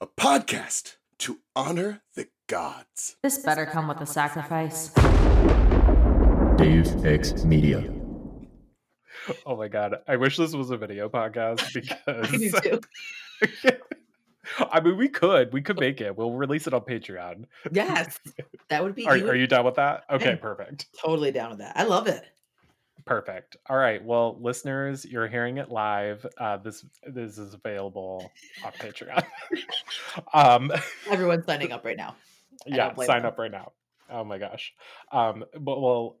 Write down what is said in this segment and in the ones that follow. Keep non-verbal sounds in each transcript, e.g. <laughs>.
a podcast to honor the gods. This better come with a sacrifice. Deus Ex Media. Oh my god. I wish this was a video podcast <laughs> I do because too. <laughs> I mean we could. We could make it. We'll release it on Patreon. Yes, that would be. Are, you are you down with that? Okay, I'm- perfect. totally down with that? I love it. Perfect. All right. Well, listeners, you're hearing it live. Uh, this this is available on Patreon. <laughs> um Everyone's <laughs> signing up right now. I yeah sign them. up right now oh my gosh um but well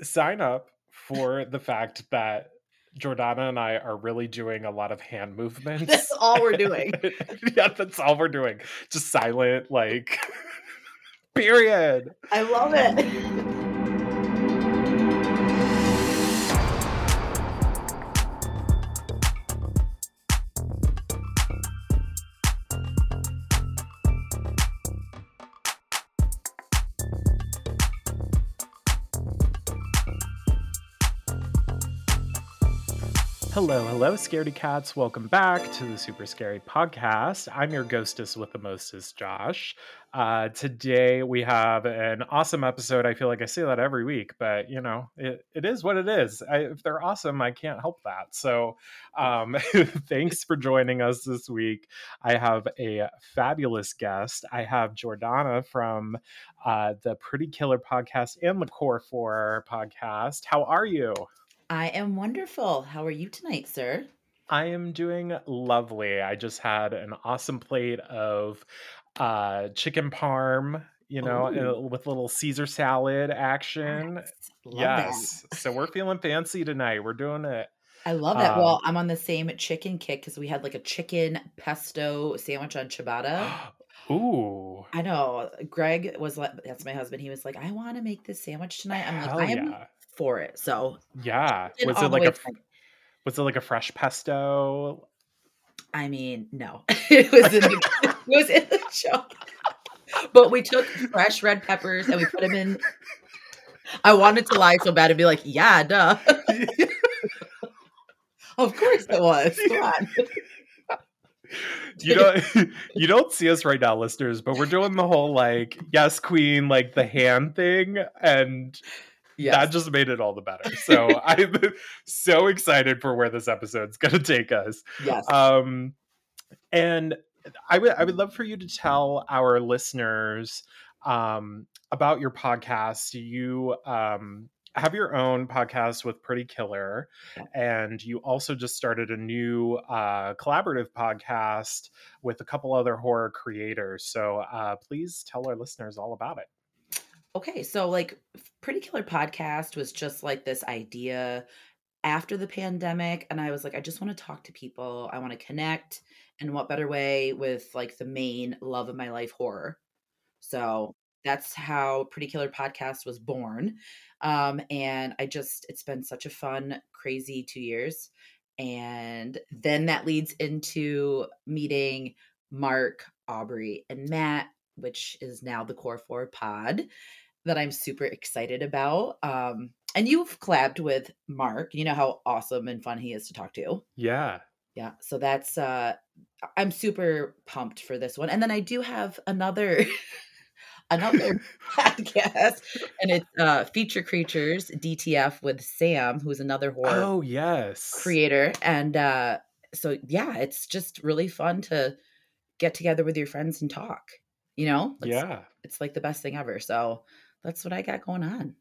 sign up for the fact that jordana and i are really doing a lot of hand <laughs> movements That's all we're doing. yeah that's all we're doing just silent like period I love it. Hello hello scaredy cats. Welcome back to the super scary podcast. I'm your ghostess with the mostest josh. Uh, today we have an awesome episode. I feel like i say that every week but you know it, it is what it is. I, if they're awesome i can't help that. So um, <laughs> thanks for joining us this week. I have a fabulous guest. I have jordana from uh, the pretty killer podcast and the core 4 podcast. How are you I am wonderful. How are you tonight, sir? I am doing lovely. I just had an awesome plate of uh chicken parm, you know, Ooh. uh, with little Caesar salad action. Yes, yes. so we're feeling fancy tonight. We're doing it. I love that. Um, well, I'm on the same chicken kick because we had like a chicken pesto sandwich on ciabatta. <gasps> Ooh. I know. Greg was like, that's my husband. He was like, I want to make this sandwich tonight. I'm like, Hell I am yeah. For it. So, Yeah. Was it like a was it like a fresh pesto? I mean, no, <laughs> it was in the, it was in the show. But we took fresh red peppers and we put them in. I wanted to lie so bad and be like, yeah, duh. <laughs> of course it was. Come <laughs> on. you don't you don't see us right now listeners but we're doing the whole like yes queen like the hand thing and Yes. that just made it all the better. So <laughs> i'm so excited for where this episode's going to take us. Yes. um and i would i would love for you to tell our listeners um about your podcast. You um have your own podcast with pretty killer and you also just started a new uh collaborative podcast with a couple other horror creators. So uh please tell our listeners all about it Okay, so like Pretty Killer Podcast was just like this idea after the pandemic. And I was like, I just want to talk to people. I want to connect. And what better way with like the main love of my life, horror. So that's how Pretty Killer Podcast was born. Um, and I just, it's been such a fun, crazy two years. And then that leads into meeting Mark, Aubrey, and Matt, which is now the Core 4 Pod that I'm super excited about. Um, and you've collabed with Mark. You know how awesome and fun he is to talk to. yeah Yeah. So that's uh I'm super pumped for this one. And then I do have another <laughs> another <laughs> podcast and it's uh Feature Creatures DTF with Sam, who's another horror oh yes creator. And uh so yeah, it's just really fun to get together with your friends and talk. You know? It's- yeah It's like the best thing ever. So that's what I got going on.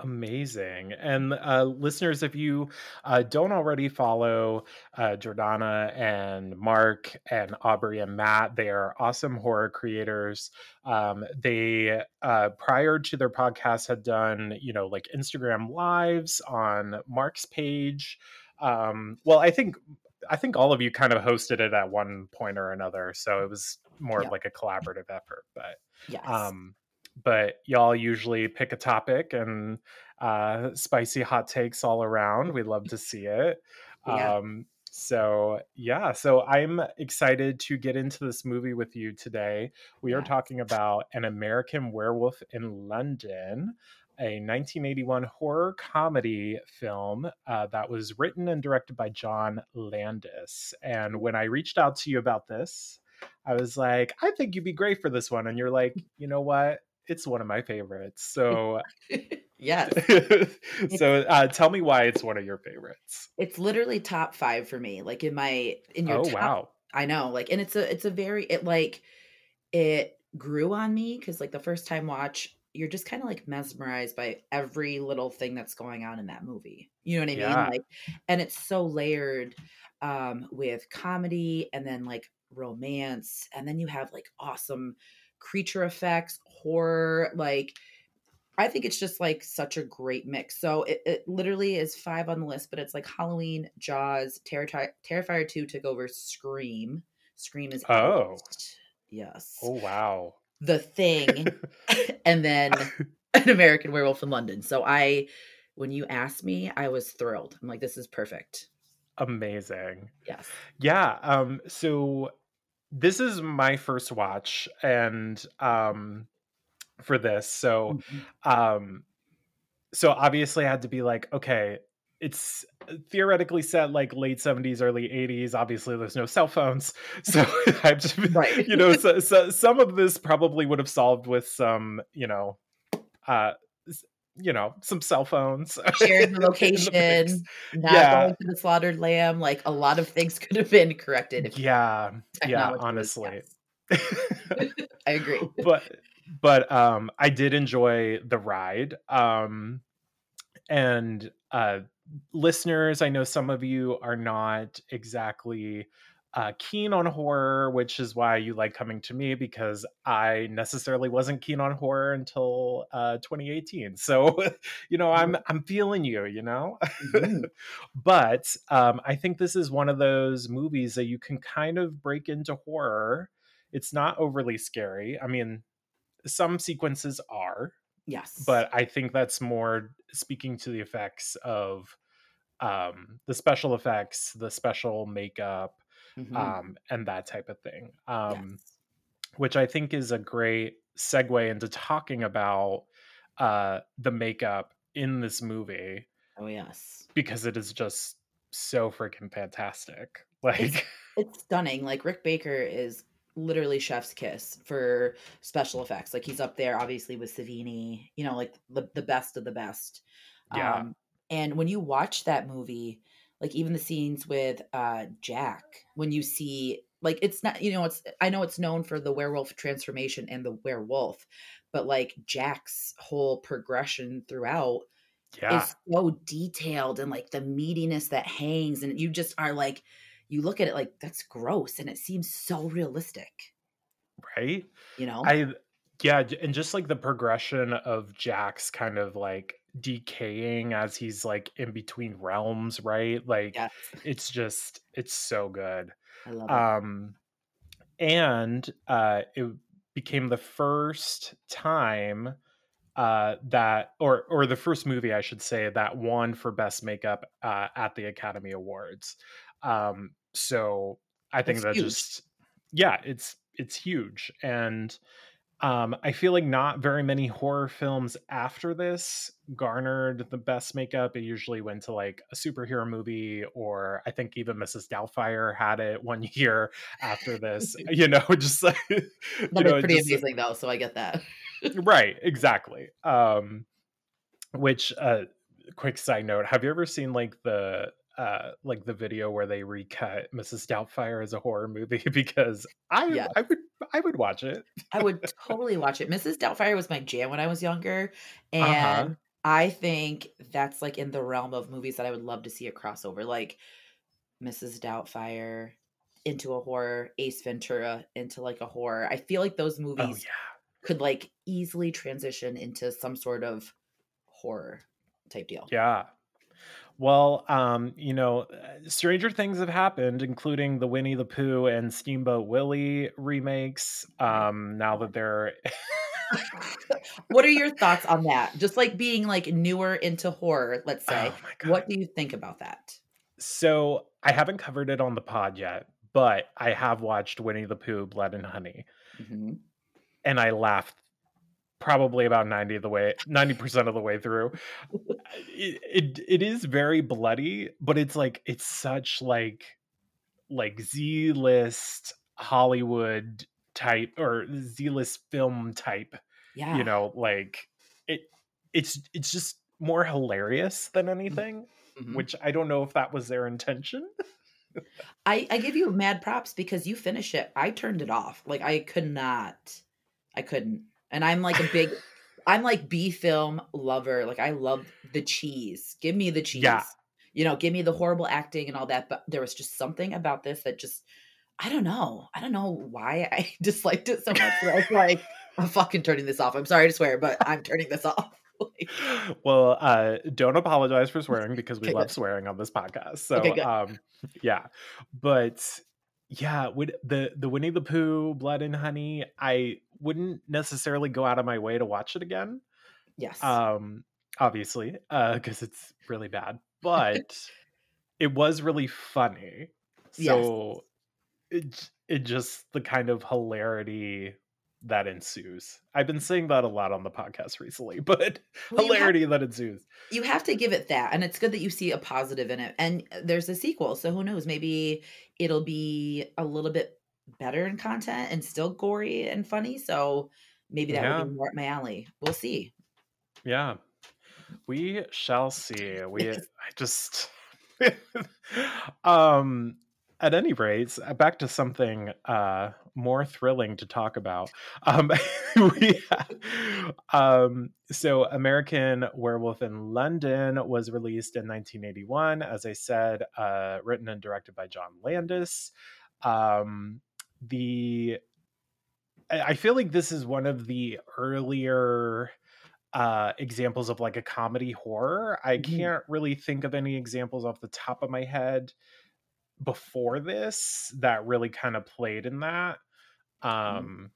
Amazing. And uh, listeners, if you uh, don't already follow uh, Jordana and Mark and Aubrey and Matt, they are awesome horror creators. Um, they, uh, prior to their podcast, had done, you know, like Instagram lives on Mark's page. Um, well, I think. I think all of you kind of hosted it at one point or another, so it was more Yeah. of like a collaborative effort. But Yes. um but y'all usually pick a topic and uh spicy hot takes all around we love to see it Yeah. um so yeah so i'm excited to get into this movie with you today we are talking about an american werewolf in london a 1981 horror comedy film uh, that was written and directed by john landis and when i reached out to you about this I was like, I think you'd be great for this one. And you're like, you know what? It's one of my favorites. So, <laughs> yes. <laughs> so uh, tell me why it's one of your favorites. It's literally top five for me. Like in my in your Oh, top wow. I know, like, and it's a it's a very it like it grew on me because like the first time watch, you're just kind of like mesmerized by every little thing that's going on in that movie. You know what I mean? Yeah. Like, and it's so layered um with comedy and then like romance, and then you have like awesome creature effects, horror, like I think it's just like such a great mix. So it, it literally is five on the list, but it's like Halloween, Jaws, Terrifier, Terrifier 2 took over Scream. Scream is Oh. out. Yes. Oh, wow. The Thing, <laughs> <laughs> and then <laughs> An American Werewolf in London. So I, when you asked me, I was thrilled. I'm like, this is perfect. Amazing. Yes. Yeah. Um, so this is my first watch and um for this. So Mhm. um so obviously I had to be like, okay, it's theoretically set like late 70s, early 80s. Obviously, there's no cell phones. <laughs> So <laughs> to, Right. you know, so, so some of this probably would have solved with some, you know, uh you know, some cell phones. <laughs> Shared the the location, mix. not Yeah. going to the slaughtered lamb. Like a lot of things <laughs> could have been corrected if Yeah. Yeah, honestly. <laughs> I agree. but but um I did enjoy the ride. Um and uh listeners, I know some of you are not exactly uh, keen on horror, which is why you like coming to me because I necessarily wasn't keen on horror until uh, 2018. So, <laughs> you know, I'm I'm feeling you, you know. Mhm. <laughs> but um, I think this is one of those movies that you can kind of break into horror. It's not overly scary. I mean, some sequences are, Yes. but I think that's more speaking to the effects of um, the special effects, the special makeup, Mhm. um, and that type of thing. Um, Yes. which I think is a great segue into talking about uh, the makeup in this movie Oh yes. because it is just so freaking fantastic. <laughs> Like, It's stunning. Like Rick Baker is literally chef's kiss for special effects. Like he's up there obviously with Savini, you know, like the, the best of the best. Yeah. Um and when you watch that movie, like even the scenes with uh Jack, when you see like it's not you know it's I know it's known for the werewolf transformation and the werewolf, but like Jack's whole progression throughout yeah, is so detailed and like the meatiness that hangs and you just are like you look at it like that's gross and it seems so realistic. Right. you know? I yeah, and just like the progression of Jack's kind of like decaying as he's like in between realms, right? Like yes it's just it's so good. i love it Um and uh it became the first time uh that or or the first movie I should say that won for best makeup uh at the Academy Awards. Um so I think That's that huge. just yeah, it's it's huge and um I feel like not very many horror films after this garnered the best makeup. It usually went to like a superhero movie or I think even Mrs. Doubtfire had it one <laughs> year after this. <laughs> you know, <laughs> just like you know, pretty just- amazing though so i get that right exactly um which uh quick side note have you ever seen like the uh like the video where they recut mrs doubtfire as a horror movie <laughs> because i Yes. i would i would watch it i would totally watch it mrs doubtfire was my jam when i was younger and Uh-huh. i think that's like in the realm of movies that i would love to see a crossover like mrs doubtfire into a horror ace ventura into like a horror i feel like those oh movies yeah could like easily transition into some sort of horror type deal. yeah well um you know uh, stranger things have happened including the winnie the pooh and steamboat willie remakes um now that they're <laughs> what are your thoughts on that? Just like being like newer into horror, let's say. oh what do you think about that? So I haven't covered it on the pod yet, but I have watched Winnie the Pooh, Blood and Honey, Mhm. and I laughed probably about 90 of the way 90% of the way through. It, it it is very bloody, but it's like it's such like like Z list Hollywood type or Z-list film type. Yeah. You know, like it it's it's just more hilarious than anything, Mhm. which I don't know if that was their intention. <laughs> I, I give you mad props because you finish it. I turned it off. Like I could not. I couldn't. And I'm like a big <laughs> I'm like B film lover. Like I love the cheese. Give me the cheese. Yeah. You know, give me the horrible acting and all that. But there was just something about this that just I don't know. I don't know why <laughs> I disliked it so much. I was like, <laughs> I'm fucking turning this off. I'm sorry to swear, but I'm turning this off. Like, well, uh, don't apologize for swearing because we Okay, love good. swearing on this podcast. So, Okay, um, yeah, but yeah, would the the Winnie the Pooh, Blood and Honey, I wouldn't necessarily go out of my way to watch it again. yes. Um, obviously, uh, because it's really bad, <laughs> but it was really funny. Yes. So it it just the kind of hilarity that ensues. I've been saying that a lot on the podcast recently, <laughs> but Well, you have- hilarity that ensues. you have to give it that and it's good that you see a positive in it and uh, there's a sequel so who knows maybe it'll be a little bit better in content and still gory and funny so maybe that Yeah. would be more up my alley we'll see Yeah. We shall see. <laughs> We I just <laughs> um at any rate, uh, back to something uh more thrilling to talk about. Um <laughs> we um so American Werewolf in London was released in 1981 as I said uh written and directed by John Landis. Um the I feel like this is one of the earlier uh examples of like a comedy horror. I Mhm. can't really think of any examples off the top of my head before this that really kind of played in that. Um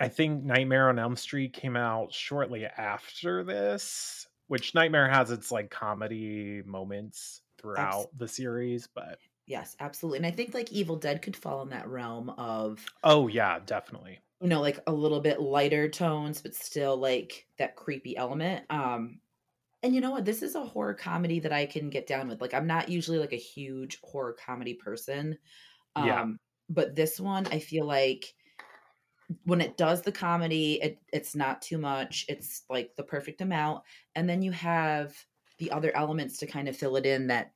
I think Nightmare on Elm Street came out shortly after this, which Nightmare has its like comedy moments throughout the series, but yes absolutely and i think like evil dead could fall in that realm of oh yeah, definitely. you know like a little bit lighter tones but still like that creepy element um and you know what this is a horror comedy that i can get down with like i'm not usually like a huge horror comedy person um Yeah. but this one i feel like when it does the comedy it, it's not too much it's like the perfect amount and then you have the other elements to kind of fill it in that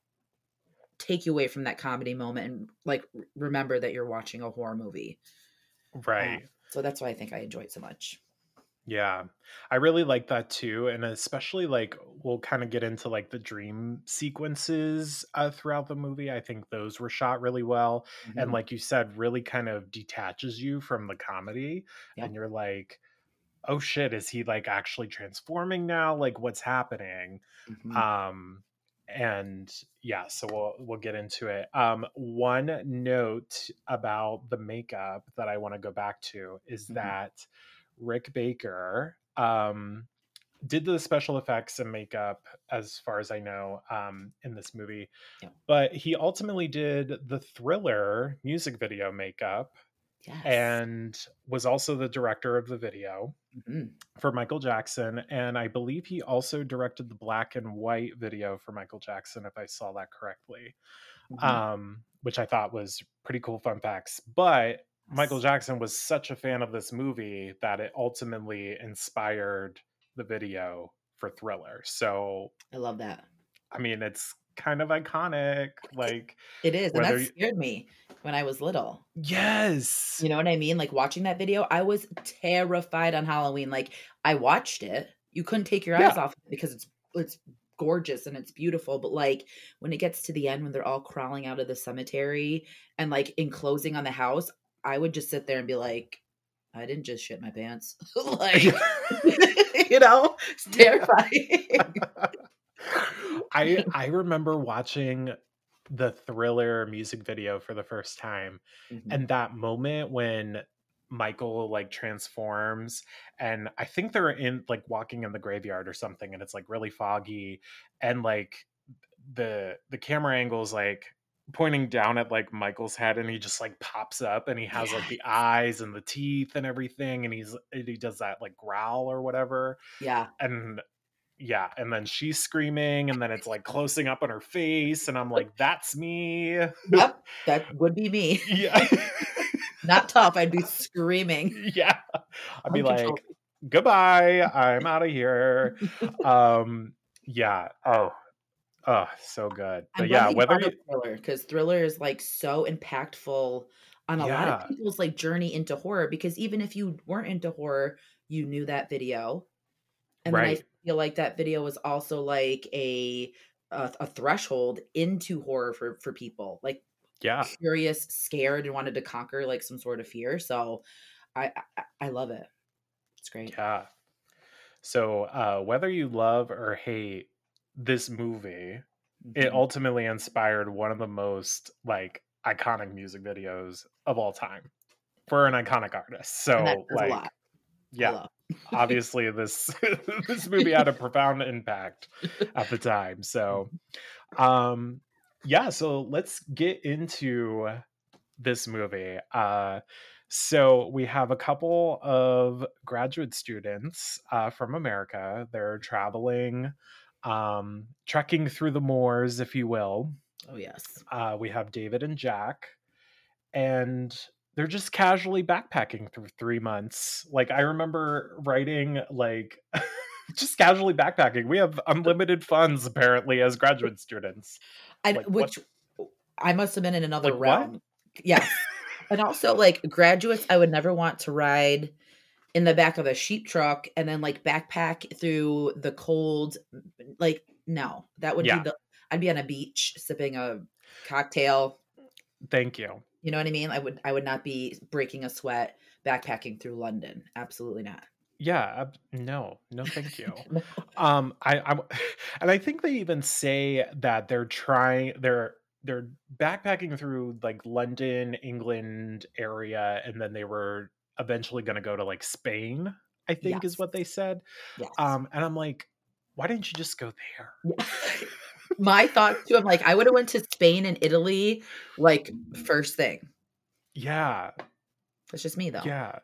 take you away from that comedy moment and like remember that you're watching a horror movie Right. so that's why i think i enjoy it so much Yeah, I really like that too, and especially like we'll kind of get into like the dream sequences uh, throughout the movie. I think those were shot really well, and Mhm. like you said, really kind of detaches you from the comedy, Yep. and you're like, "Oh shit, is he like actually transforming now? Like, what's happening?" Mhm. um and yeah so we'll we'll get into it um one note about the makeup that i want to go back to is Mhm. that rick baker um did the special effects and makeup as far as i know um in this movie Yeah. but he ultimately did the thriller music video makeup yes. and was also the director of the video Mhm. for Michael Jackson, and I believe he also directed the black and white video for Michael Jackson, if I saw that correctly. Mhm. Um, which I thought was pretty cool fun facts. But Michael Jackson was such a fan of this movie that it ultimately inspired the video for Thriller. So, I love that. I mean, it's kind of iconic. Like, It is, and that you- scared me when I was little. yes, You know what I mean? Like watching that video, I was terrified on Halloween. Like I watched it. You couldn't take your eyes Yeah. off it because it's it's gorgeous and it's beautiful. But like when it gets to the end, when they're all crawling out of the cemetery and like enclosing on the house, I would just sit there and be like, I didn't just shit my pants. <laughs> <laughs> like <laughs> you know, it's terrifying. I <laughs> I remember watching the Thriller music video for the first time Mhm. and that moment when Michael like transforms and I think they're in like walking in the graveyard or something and it's like really foggy and like the the camera angles like pointing down at like Michael's head and he just like pops up and he has like the eyes and the teeth and everything and he's and he does that like growl or whatever yeah. and yeah, and then she's screaming, and then it's like closing up on her face, and I'm like, that's me. Yep, <laughs> that would be me. Yeah. <laughs> Not tough. I'd be screaming. yeah. I'd be like, goodbye, I'm out of here. <laughs> um, yeah. Oh, oh, so good. I'm yeah, whether you, thriller because thriller is like so impactful on a lot of people's like journey into horror because even if you weren't into horror you knew that video and then i Right. Feel like that video was also like a a, a threshold into horror for for people like yeah, curious scared and wanted to conquer like some sort of fear so i i, I love it it's great yeah. So uh, whether you love or hate this movie, it Mhm. ultimately inspired one of the most like iconic music videos of all time for an iconic artist. So like, yeah. Obviously this <laughs> this movie had a profound impact at the time. So um yeah, so let's get into this movie. Uh so we have a couple of graduate students uh, from America. They're traveling, um, trekking through the moors, if you will. oh yes Uh, we have David and Jack, and they're just casually backpacking through three months. Like I remember writing like <laughs> just casually backpacking. We have unlimited funds apparently as graduate students. I, Like, what- which I must have been in another Like, what? realm. Yes. <laughs> and also like graduates, I would never want to ride in the back of a sheep truck and then like backpack through the cold. Mm, like, no, that would Yeah. be the I'd be on a beach sipping a cocktail. Thank you. You know what I mean? I would I would not be breaking a sweat backpacking through London. Absolutely not. Yeah, no, no, thank you. <laughs> No. um i i <laughs> and i think they even say that they're trying they're they're backpacking through like london england area and then they were eventually going to go to like spain i think is what they said Yes. um and i'm like why didn't you just go there Yeah. <laughs> My thoughts too, I'm like, I would have went to Spain and Italy like first thing. yeah That's just me though. yeah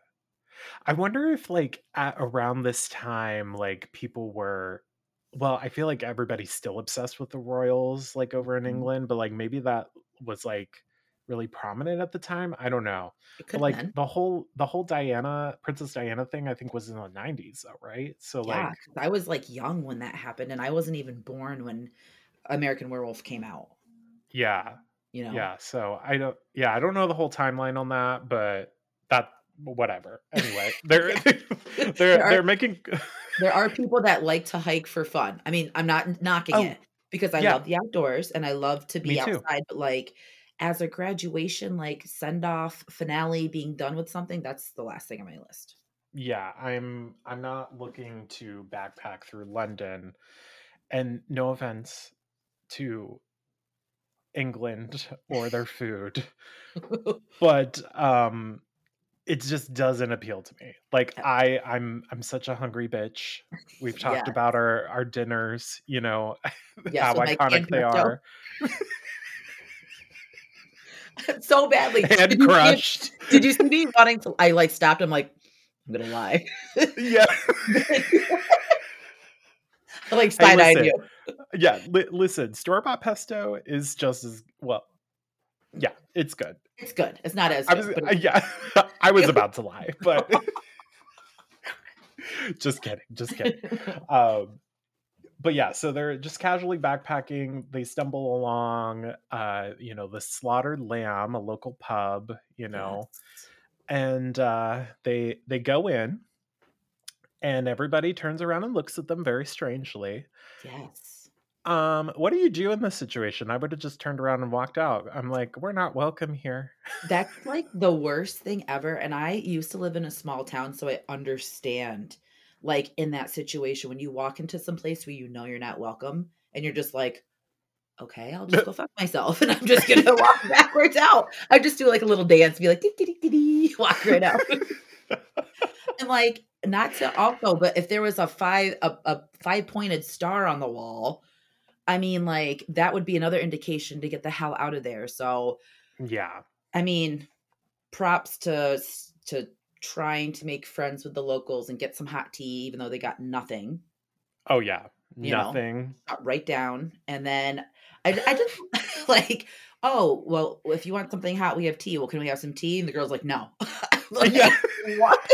i wonder if like at around this time like people were well i feel like everybody's still obsessed with the royals like over in Mhm. england but like maybe that was like really prominent at the time i don't know but like been. the whole the whole diana princess diana thing i think was in the 90s though right so Yeah, like I was like young when that happened, and I wasn't even born when American Werewolf came out. yeah You know, yeah so i don't yeah i don't know the whole timeline on that but that whatever anyway <laughs> they're <laughs> they're There are- they're making <laughs> there are people that like to hike for fun. I mean, I'm not knocking Oh, it because I yeah. love the outdoors and I love to be outside, but like as a graduation, like send off finale, being done with something, that's the last thing on my list. yeah i'm i'm not looking to backpack through london and no offense to england <laughs> or their food <laughs> but um it just doesn't appeal to me like Yeah. i i'm i'm such a hungry bitch we've <laughs> talked Yeah. about our our dinners you know Yes, how my iconic they are so badly. and Did you crushed Did you see me wanting to? I like stopped. I'm like, I'm gonna lie. yeah I <laughs> like side eyed you. yeah li- listen store bought pesto is just as well yeah it's good It's good. It's not as I good, was, uh, yeah, <laughs> I was about to lie, <laughs> but just kidding, just kidding. Um, but yeah, so they're just casually backpacking. They stumble along, uh, you know, the Slaughtered Lamb, a local pub, you know, and uh, they they go in, and everybody turns around and looks at them very strangely. Yes. Um, what do you do in this situation? I would have just turned around and walked out. I'm like, we're not welcome here. That's <laughs> like the worst thing ever. And I used to live in a small town, so I understand like in that situation when you walk into some place where you know you're not welcome and you're just like, okay, I'll just go <laughs> fuck myself <laughs> and I'm just gonna walk backwards out. I just do like a little dance, be like, dee, dee, dee, dee, dee, walk right out. And like, not to also, but if there was a five a, a five pointed star on the wall, I mean, like that would be another indication to get the hell out of there. So yeah, I mean, props to to trying to make friends with the locals and get some hot tea, even though they got nothing. Oh yeah. You. Nothing. Got right down, and then I, I just <laughs> like, oh well, if you want something hot, we have tea. Well, can we have some tea? And the girl's like, no. <laughs> <laughs> Like, Yeah. what?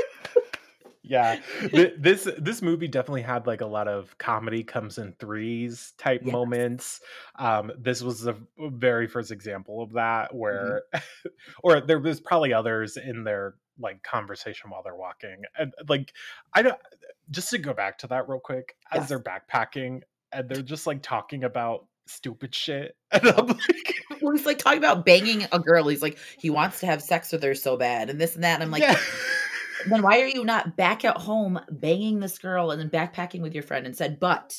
Yeah. <laughs> This this movie definitely had like a lot of comedy comes in threes type Yes. moments. Um this was the very first example of that Mm-hmm. where <laughs> or there was probably others in their like conversation while they're walking. And like I don't just to go back to that real quick as Yes. they're backpacking and they're just like talking about stupid shit. <laughs> And I'm like Well, he's like talking about banging a girl. He's like, he wants to have sex with her so bad, and this and that. And I'm like, yeah. Then why are you not back at home banging this girl and then backpacking with your friend and said, but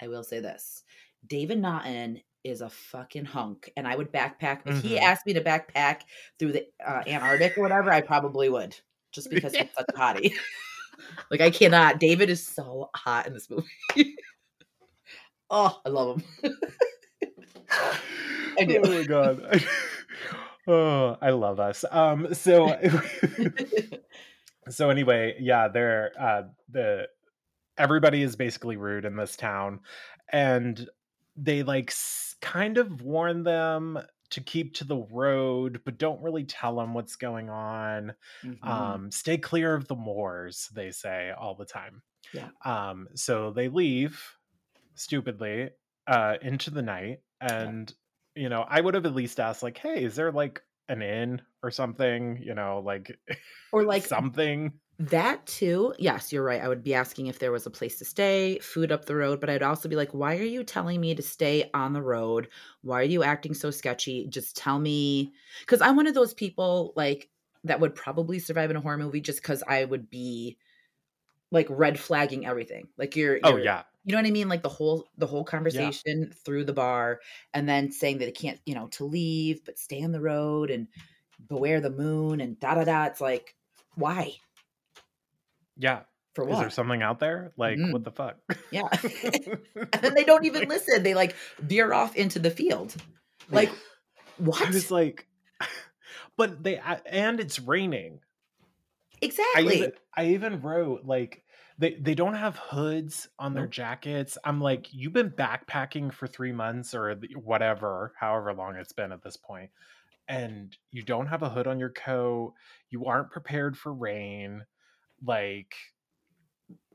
I will say this David Naughton is a fucking hunk. And I would backpack. If he Mhm. asked me to backpack through the uh, Antarctic or whatever, I probably would just because he's such a hottie. <laughs> like, I cannot. David is so hot in this movie. <laughs> oh, I love him. <laughs> I do. Oh my god. oh, I love us. Um so so anyway, yeah, they're uh the everybody is basically rude in this town and they like s- kind of warn them to keep to the road but don't really tell them what's going on. Mhm. Um stay clear of the moors, they say all the time. Yeah. Um so they leave stupidly uh into the night and you know, I would have at least asked like, "Hey, is there like an inn or something, you know, like or <laughs> like something?" That too. Yes, you're right. I would be asking if there was a place to stay, food up the road, but I'd also be like, why are you telling me to stay on the road? Why are you acting so sketchy? Just tell me. Because I'm one of those people like that would probably survive in a horror movie just because I would be like red flagging everything. Like you're, Oh you're- yeah. You know what I mean? Like the whole the whole conversation through the bar, and then saying that it can't, you know, to leave, but stay on the road and beware the moon and da da da. It's like, why? Yeah. For Is what? there something out there? Like Mhm. what the fuck? Yeah. <laughs> <laughs> and then they don't even listen. They like veer off into the field. Like, what? I was like <laughs> but they and it's raining. I exactly. even, I even wrote like they they don't have hoods on their Nope. jackets. I'm like, you've been backpacking for three months or whatever, however long it's been at this point, and you don't have a hood on your coat. You aren't prepared for rain. Like,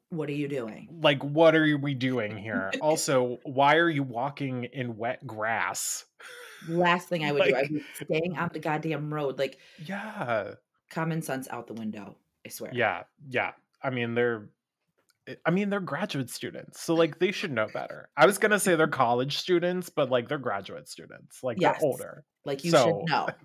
what are you doing? like what are we doing here? <laughs> also, why are you walking in wet grass? Last thing <laughs> I would do, I'd be staying on the goddamn road. Like Yeah, common sense out the window. I swear. yeah, yeah. I mean, they're. Eh, I mean, they're graduate students, so like they should know <laughs> better. I was gonna say they're college students, but like they're graduate students, like Yes. they're older. Like you So- should know. <laughs>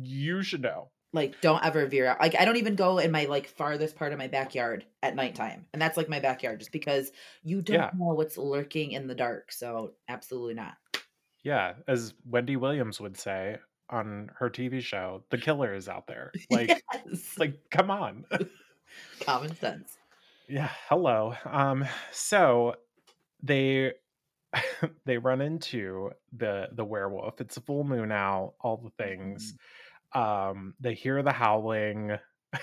You should know. Like don't ever veer out. Like I don't even go in my like farthest part of my backyard at nighttime. And that's like my backyard just because you don't Yeah. know what's lurking in the dark. So absolutely not. Yeah, as Wendy Williams would say on her TV show, the killer is out there. <laughs> Like, yes. like, come on. common sense. Yeah hello. Um so they <laughs> they run into the the werewolf. It's a full moon out all the things. Um they hear the howling. <laughs>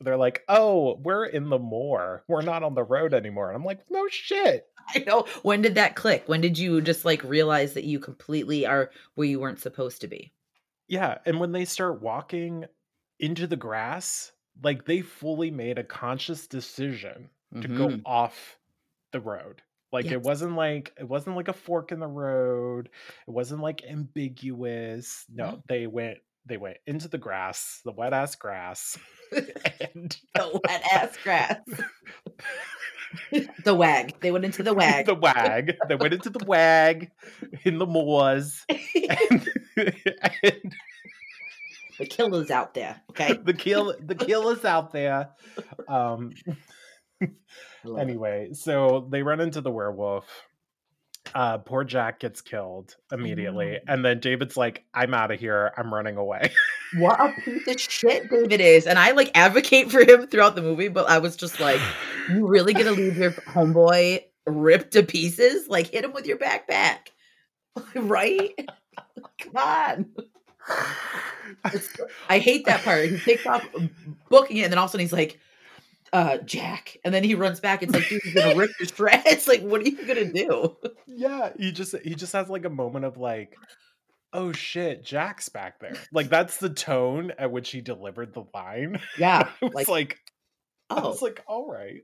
They're like oh we're in the moor. We're not on the road anymore. And i'm like no shit. I know. When did that click? When did you just like realize that you completely are where you weren't supposed to be? yeah and when they start walking into the grass like they fully made a conscious decision to go Mhm. off the road. Like Yes. it wasn't like it wasn't like a fork in the road. It wasn't like ambiguous. No, No. they went they went into the grass, the wet ass grass. <laughs> <laughs> and the wet ass grass. <laughs> the wag. They went into the wag. the wag. They went into the wag in the moors. And, and the killer's out there. Okay. <laughs> the kill the kill is out there. <laughs> Um anyway, so they run into the werewolf. Uh, poor Jack gets killed immediately, know. and then David's like, "I'm out of here. I'm running away." <laughs> What a piece of shit David is. And I like advocate for him throughout the movie, but I was just like, you really gonna leave your homeboy ripped to pieces? Like hit him with your backpack. right? Come on. <laughs> It's- I hate that part. He takes off booking it, and then all of a sudden he's like, uh, Jack. And then he runs back. It's like, dude, he's gonna rip your shred. It's <laughs> like, what are you gonna do? yeah, he just he just has like a moment of like, oh shit, Jack's back there. Like that's the tone at which he delivered the line. Yeah. <laughs> I was Like, like, I oh, was like, all right.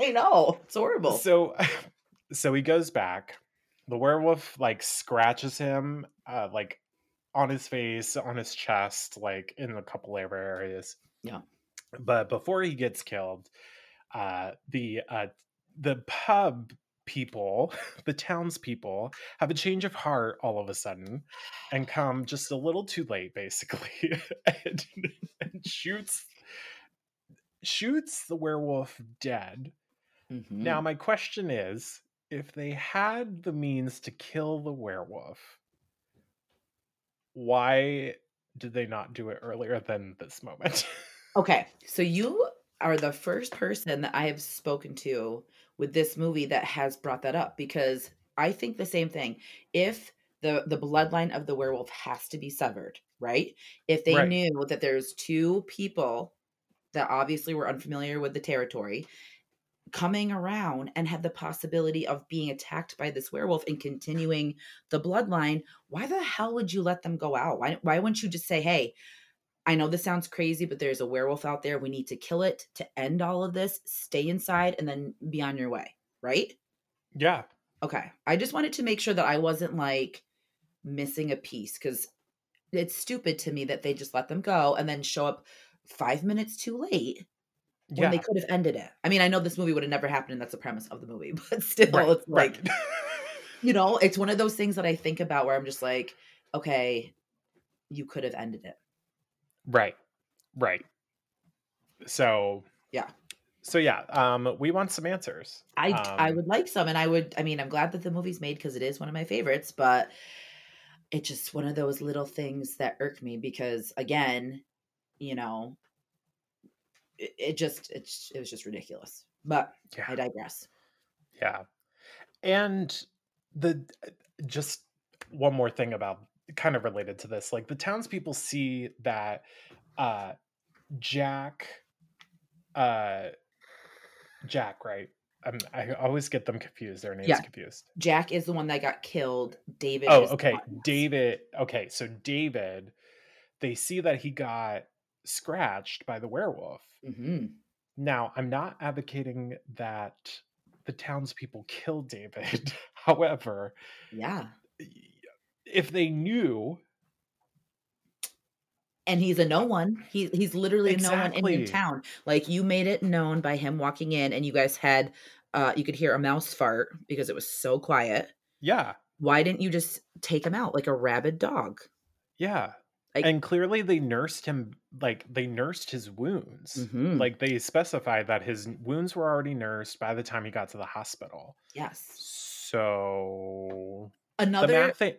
I know. It's horrible. So so he goes back. The werewolf like scratches him uh like on his face, on his chest, like in a couple of areas. Yeah. But before he gets killed, uh the uh the pub people, <laughs> the townspeople, have a change of heart all of a sudden and come just a little too late, basically, <laughs> and, and shoots shoots the werewolf dead. Mhm. Now, my question is if they had the means to kill the werewolf, why did they not do it earlier than this moment? Okay, <laughs> so you are the first person that I have spoken to with this movie that has brought that up because I think the same thing. If the the bloodline of the werewolf has to be severed, right? If they Right. knew that there's two people that obviously were unfamiliar with the territory coming around and had the possibility of being attacked by this werewolf and continuing the bloodline, why the hell would you let them go out? Why why wouldn't you just say, "Hey, I know this sounds crazy, but there's a werewolf out there. We need to kill it to end all of this. Stay inside and then be on your way. Right? yeah. Okay. I just wanted to make sure that I wasn't like missing a piece because it's stupid to me that they just let them go and then show up five minutes too late when Yeah. they could have ended it. I mean, I know this movie would have never happened and that's the premise of the movie, <laughs> but still, Right, it's like, right. <laughs> you know, it's one of those things that I think about where I'm just like, okay, you could have ended it. right. Right. So, Yeah. So yeah, um we want some answers. I I Um, would like some, and I would. I mean, I'm glad that the movie's made because it is one of my favorites. But it's just one of those little things that irk me because, again, you know, it, it just it's it was just ridiculous. But yeah. I digress. Yeah. And the just one more thing about kind of related to this, like the townspeople see that uh Jack uh Jack, right? I'm, I always get them confused. Their names Yeah. confused. Jack is the one that got killed. David. Oh, okay. David. Okay, so David, they see that he got scratched by the werewolf. Mhm. Now, I'm not advocating that the townspeople <laughs> kill David. <laughs> However, Yeah, if they knew, and he's a no one. He he's literally a no one in town. Like you made it known by him walking in, and you guys had. Uh, you could hear a mouse fart because it was so quiet. yeah, why didn't you just take him out like a rabid dog? yeah. Like- and clearly they nursed him like they nursed his wounds. Mhm. Like they specified that his wounds were already nursed by the time he got to the hospital. Yes. So the Another math ain't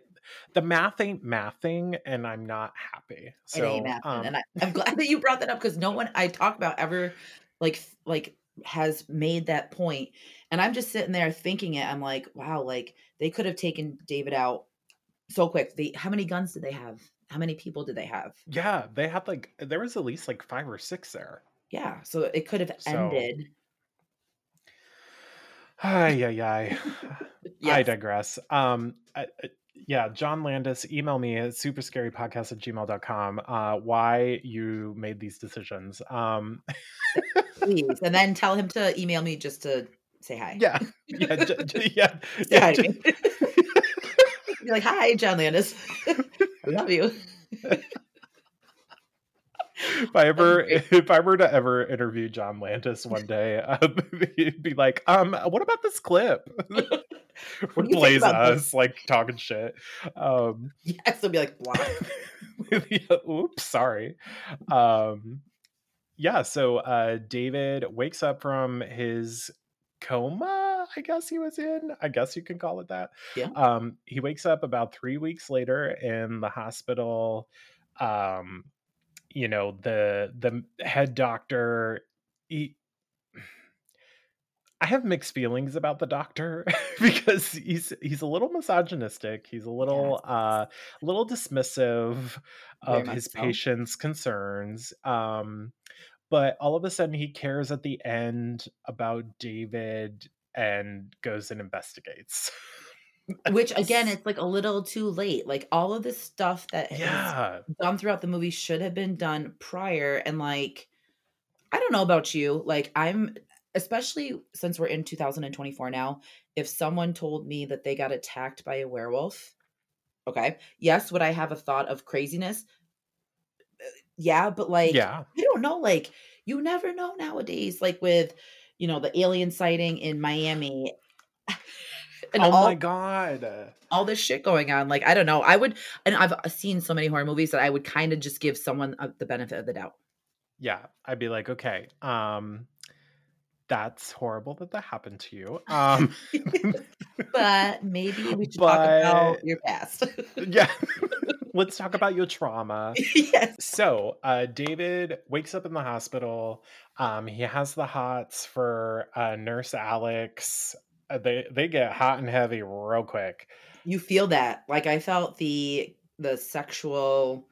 the math ain't mathing and I'm not happy. So it ain't um, and I, I'm glad that you brought that up because no one I talk about ever like like has made that point. And I'm just sitting there thinking it. I'm like, wow, like they could have taken David out so quick. They how many guns did they have? How many people did they have? yeah, they had like there was at least like five or six there. Yeah. So it could have So- ended. Ay, ay, ay. <laughs> I digress. Um, I, I- yeah, John Landis, email me at superscarypodcast at gmail.com uh, why you made these decisions. Um, <laughs> Please. And then tell him to email me just to say hi. yeah, yeah, <laughs> j- j- yeah, yeah. hi j-. Be like, hi, John Landis. Love you. if I ever, if I were to ever interview John Landis one day, um, <laughs> he'd be like, um, what about this clip? <laughs> What Blaze us this? like talking shit. Um, Yes, they'll be like, block. <laughs> Oops sorry um yeah so uh david wakes up from his coma i guess he was in i guess you can call it that Yeah. um he wakes up about three weeks later in the hospital um you know the the head doctor he I have mixed feelings about the doctor <laughs> because he's he's a little misogynistic. He's a little Yes. uh a little dismissive of his patient's concerns. Um but all of a sudden he cares at the end about David and goes and investigates. <laughs> Which again, it's like a little too late. Like all of this stuff that yeah. done throughout the movie should have been done prior. And like, I don't know about you. Like, I'm especially since we're in 2024 now. If someone told me that they got attacked by a werewolf, okay, yes, would I have a thought of craziness? Uh, Yeah, but like, Yeah. I don't know. Like, you never know nowadays. Like with, you know, the alien sighting in Miami. <laughs> And oh all, my god. all this shit going on. Like, I don't know. I would, and I've seen so many horror movies that I would kind of just give someone uh, the benefit of the doubt. Yeah, I'd be like, okay, um that's horrible that that happened to you. <laughs> Um <laughs> but maybe we <laughs> should talk about your past. yeah. Let's talk about your trauma. yes. So, uh, David wakes up in the hospital. Um, he has the hots for uh, Nurse Alex. Uh, they they get hot and heavy real quick. You feel that. Like I felt the the sexual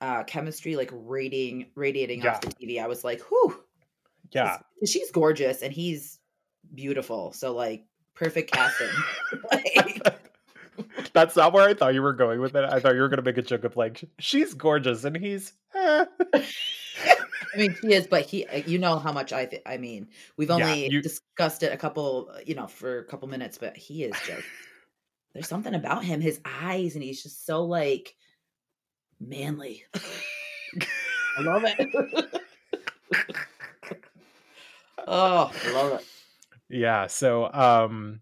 uh chemistry like radiating radiating off the TV. I was like, whew. Yeah, She's gorgeous and he's beautiful. So like perfect casting. <laughs> <laughs> like, <laughs> that's not where I thought you were going with it. I thought you were gonna make a joke of like she's gorgeous and he's. eh. I mean, he is, but he, you know how much I, th- I mean, we've Yeah, only you- discussed it a couple, uh, you know, for a couple minutes, but he is just, there's something about him, his eyes, and he's just so like manly. I love it. Oh, love it. Yeah, so um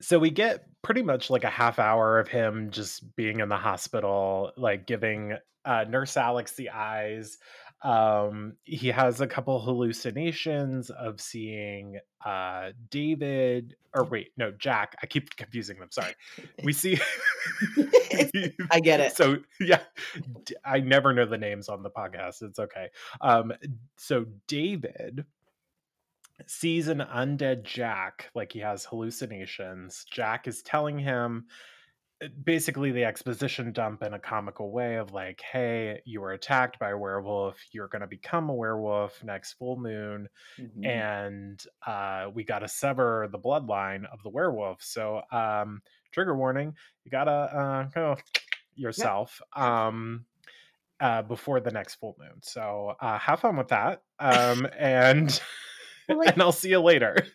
so we get pretty much like a half hour of him just being in the hospital, like giving uh Nurse Alex the eyes. Um he has a couple hallucinations of seeing uh David or wait, no, Jack. I keep confusing them. Sorry. We <laughs> see <laughs> I get it. So yeah, I never know the names on the podcast. It's okay. Um so David sees an undead Jack, like he has hallucinations. Jack is telling him uh, basically the exposition dump in a comical way of like, hey, you were attacked by a werewolf. You're going to become a werewolf next full moon. Mhm. And uh, we got to sever the bloodline of the werewolf. So, um, trigger warning, you got to uh, go yourself. Um, uh, before the next full moon. So uh, have fun with that. Um, and <laughs> Well, like- and I'll see you later.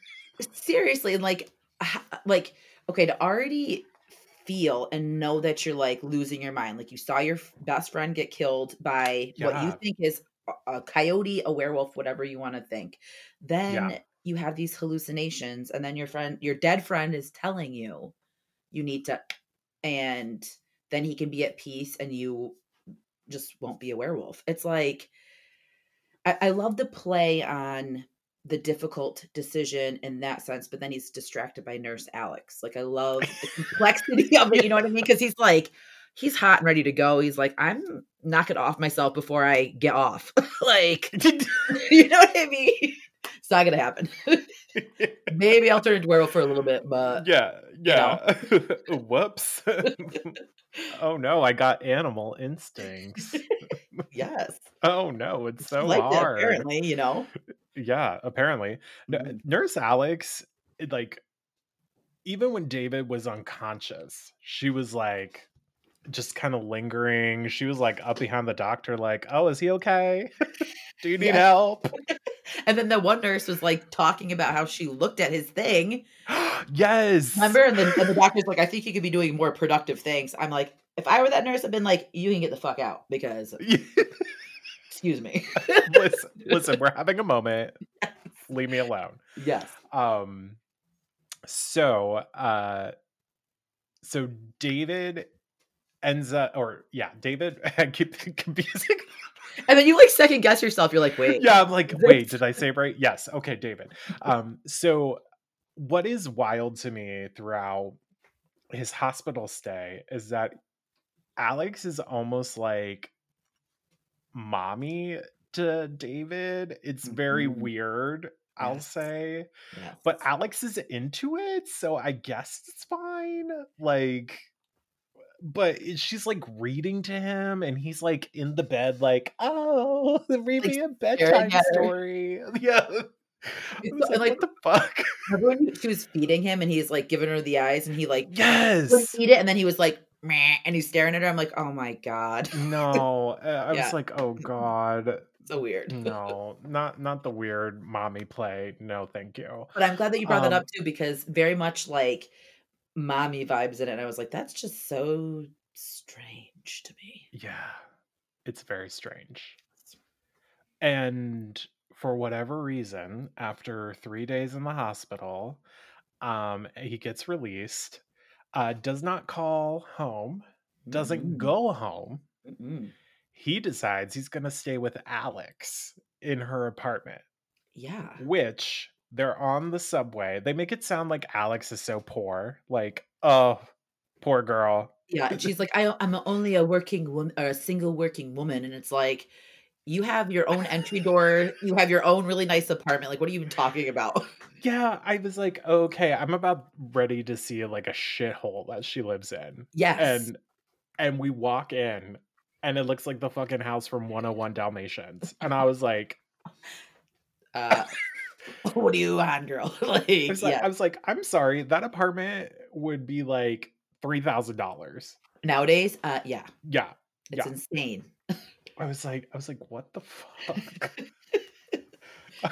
seriously and like like okay to already feel and know that you're like losing your mind like you saw your best friend get killed by what you think is a, coyote a werewolf whatever you want to think. Then you have these hallucinations and then your friend your dead friend is telling you you need to and then he can be at peace and you just won't be a werewolf. It's like I, I love the play on the difficult decision in that sense, but then he's distracted by Nurse Alex. Like I love the complexity of it. You know what I mean? Because he's like, he's hot and ready to go. He's like, I'm knocking off myself before I get off. <laughs> like, <laughs> you know what I mean? It's not gonna happen. <laughs> Maybe I'll turn into werewolf for a little bit, but yeah, yeah. Whoops. oh no, I got animal instincts. Yes, Oh no, it's so like hard. apparently, you know. Yeah, apparently. Mhm. Nurse Alex, it, like, even when David was unconscious, she was like just kind of lingering. She was like up behind the doctor, like, oh, is he okay? <laughs> Do you need Yeah. help? <laughs> And then the one nurse was like talking about how she looked at his thing. <gasps> yes. Remember? And then and the doctor's like, I think he could be doing more productive things. I'm like, if I were that nurse, I'd been like, you can get the fuck out because <laughs> excuse me. <laughs> listen, <laughs> listen, we're having a moment. Leave me alone. yes. Um so uh so David ends up or yeah, David I keep confusing. And then you like second guess yourself. You're like, wait. yeah, I'm like, wait, did I say it right? Yes. Okay, David. Um, so what is wild to me throughout his hospital stay is that Alex is almost like mommy to David. It's very Mhm. weird, I'll Yes. say. Yes. But Alex is into it, so I guess it's fine. Like but she's like reading to him and he's like in the bed like oh <laughs> read me a bedtime story <laughs> yeah like, like- what the fuck Remember when she was feeding him and he's like giving her the eyes and he like yes eat it and then he was like Meh, and he's staring at her. I'm like, oh my god, no uh, i Yeah. was like oh <laughs> god so weird. no not not the weird mommy play no thank you But I'm glad that you brought that Um, up too because very much like mommy vibes in it. And I was like, that's just so strange to me. Yeah, it's very strange. And for whatever reason, after three days in the hospital, um, he gets released. Uh, does not call home. Doesn't Mm-mm. go home. Mm-mm. He decides he's gonna stay with Alex in her apartment, Yeah. which they're on the subway. They make it sound like Alex is so poor. Like, oh, poor girl. Yeah, and she's like, I, I'm only a working woman or a single working woman, and it's like, you have your own entry door, you have your own really nice apartment. Like, what are you even talking about? <laughs> Yeah, I was like, okay, I'm about ready to see like a shithole that she lives in. Yes, And and we walk in and it looks like the fucking house from 101 Dalmatians. And I was like, uh, <laughs> what do you want, girl? <laughs> like, I was like, yeah. I was like, I'm sorry, that apartment would be like three thousand dollars. Nowadays, uh, yeah, Yeah. it's Yeah. insane. I was like, I was like, what the fuck? It's <laughs> <laughs> I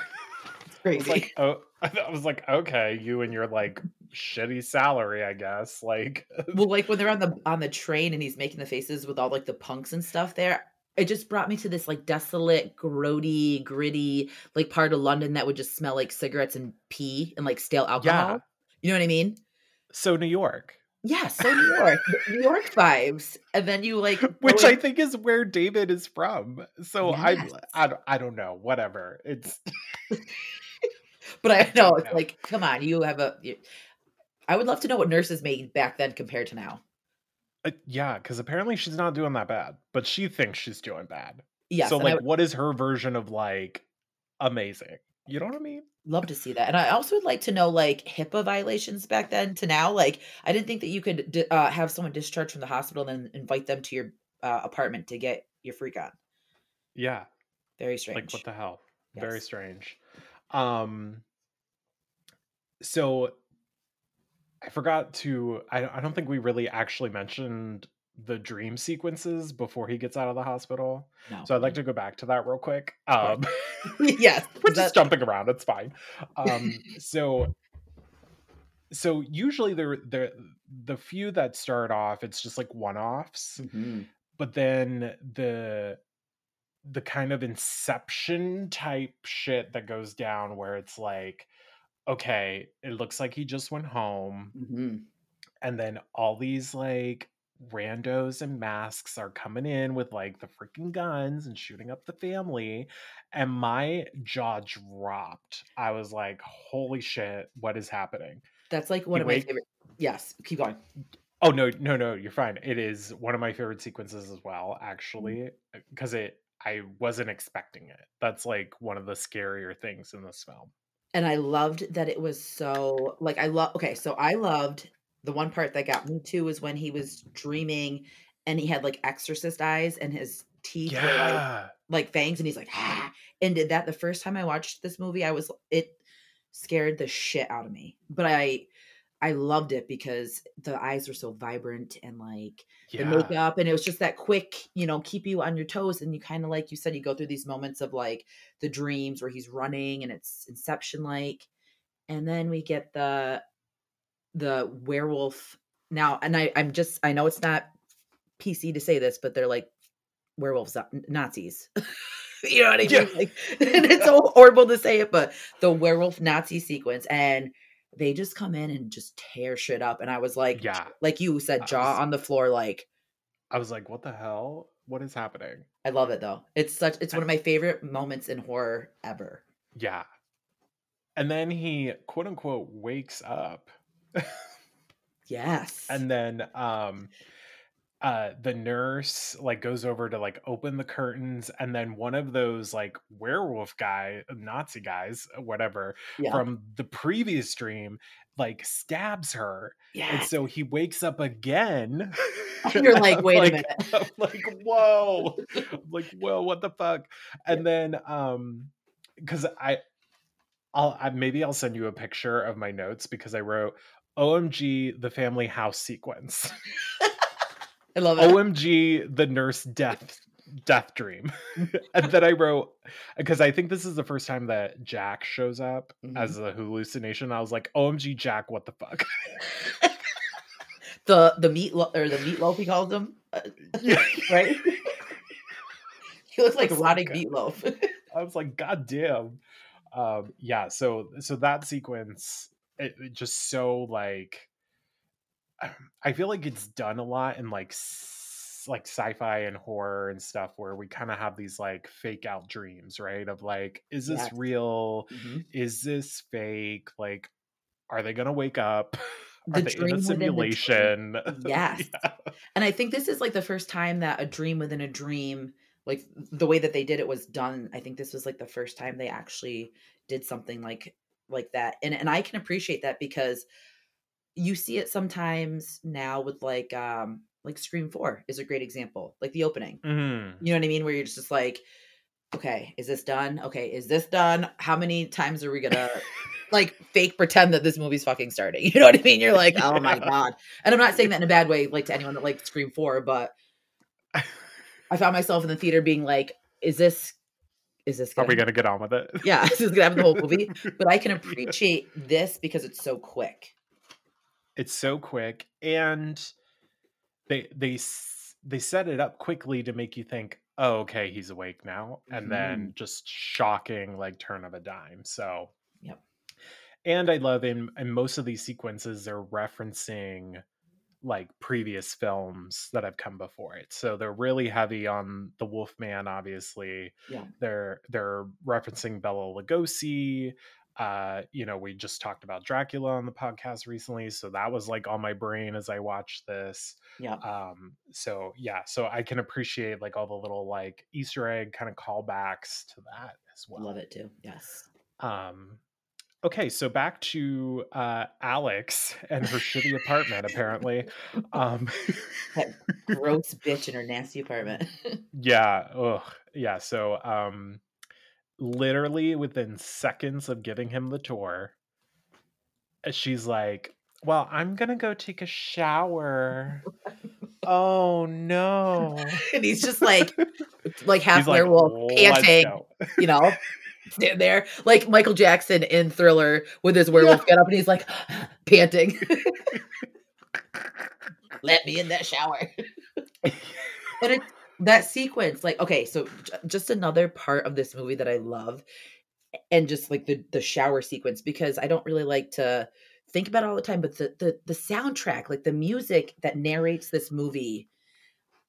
was crazy. like, oh, <laughs> I was like, okay, you and your like shitty salary, I guess. Like, well like when they're on the on the train and he's making the faces with all like the punks and stuff there it just brought me to this like desolate grody gritty like part of london that would just smell like cigarettes and pee and like stale alcohol Yeah. you know what i mean so New York. Yeah so new york new york vibes and then you like <laughs> which I think is where David is from. So Yes. I, I, don't- I don't know. Whatever. It's <laughs> but i know it's Yeah. like come on you have a you, i would love to know what nurses made back then compared to now uh, yeah, because apparently she's not doing that bad, but she thinks she's doing bad. yes so like, would what is her version of like amazing? You know what I mean? love to see that and i also would like to know like hipaa violations back then to now like i didn't think that you could uh, have someone discharged from the hospital and then invite them to your uh, apartment to get your freak on Yeah. very strange Like what the hell? Very strange. Um. So I forgot to. I I don't think we really actually mentioned the dream sequences before he gets out of the hospital. no. So I'd like to go back to that real quick. Um, <laughs> yes <laughs> we're just jumping around. It's fine. Um, <laughs> so, so usually the the the few that start off, it's just like one offs, Mhm. but then the the kind of inception type shit that goes down where it's like, okay, it looks like he just went home, Mhm. and then all these like randos and masks are coming in with like the freaking guns and shooting up the family and my jaw dropped. I was like holy shit what is happening? That's like one You of my favorite yes keep going. Oh no no no you're fine. It is one of my favorite sequences as well Mm. actually because it i wasn't expecting it. That's like one of the scarier things in this film. And I loved that it was so like I love okay, so I loved the one part that got me too was when he was dreaming and he had like exorcist eyes and his teeth were like like fangs and he's like ah and did that the first time I watched this movie I was it scared the shit out of me but I I loved it because the eyes were so vibrant and like the yeah. makeup and it was just that quick you know keep you on your toes and you kind of like you said you go through these moments of like the dreams where he's running and it's inception like and then we get the the werewolf now and i i'm just i know it's not pc to say this but they're like werewolves uh, nazis <laughs> you know what i mean Yeah. like, <laughs> <laughs> and it's so horrible to say it but the werewolf nazi sequence and they just come in and just tear shit up and i was like yeah like you said jaw was- on the floor like i was like what the hell what is happening i love it though it's such it's one of my favorite moments in horror ever Yeah. And then he quote unquote wakes up. <laughs> yes and then um uh the nurse like goes over to like open the curtains and then one of those like werewolf guy nazi guys whatever Yeah. from the previous dream like stabs her and yeah. so he wakes up again <laughs> <laughs> You're like, wait a minute. I'm like whoa I'm like whoa what the fuck and then um because i i'll I, maybe i'll send you a picture of my notes because i wrote omg the family house sequence <laughs> I love it. omg the nurse death death dream <laughs> and then i wrote because i think this is the first time that jack shows up Mhm. as a hallucination i was like omg jack what the fuck <laughs> the the meat lo- or the meatloaf he calls them, uh, right? he looks like rotting good. meatloaf. I was like, God damn. Um, yeah, so so that sequence, it, it just so like <sighs> I feel like it's done a lot in like like sci-fi and horror and stuff where we kind of have these like fake out dreams, right? Of like, is this Yes. real? Mhm. Is this fake? Like, are they gonna wake up? <laughs> Are The they in dream a within dream. simulation? <laughs> Yes. Yeah. And I think this is like the first time that a dream within a dream, like the way that they did it was done. I think this was like the first time they actually did something like like that. And and I can appreciate that because you see it sometimes now with like um like Scream 4 is a great example. Like the opening. Mhm. You know what I mean? Where you're just like, okay, is this done? Okay, is this done? How many times are we gonna like fake pretend that this movie's fucking starting? <laughs> You know what I mean? You're like, oh my <laughs> god. And I'm not saying that in a bad way, like to anyone that likes Scream 4, but <laughs> I found myself in the theater being like, is this is this Are we gonna gonna get on with it? yeah, this is gonna happen the whole <laughs> movie. But I can appreciate this because it's so quick. it's so quick and they they they set it up quickly to make you think oh okay he's awake now and then mm-hmm. just shocking like turn of a dime so Yep. and i love in in most of these sequences they're referencing like previous films that have come before it so they're really heavy on the wolfman obviously Yeah. they're they're referencing bela lugosi uh you know we just talked about dracula on the podcast recently so that was like on my brain as i watched this Yeah. um so yeah so i can appreciate like all the little like easter egg kind of callbacks to that as well Love it too. Yes. um okay so back to uh alex and her shitty apartment apparently <laughs> um That <laughs> gross bitch in her nasty apartment. <laughs> yeah ugh, yeah so um literally within seconds of giving him the tour uh, she's like well i'm gonna go take a shower. Oh no. And he's just like like half He's like, werewolf "Let's panting, you know, stand there like Michael Jackson in Thriller with his werewolf get up and he's like <gasps> panting. <laughs> Let me in that shower. but it that sequence, like, okay, so j- just another part of this movie that I love, and just like the the shower sequence because I don't really like to think about it all the time, but the the the soundtrack, like the music that narrates this movie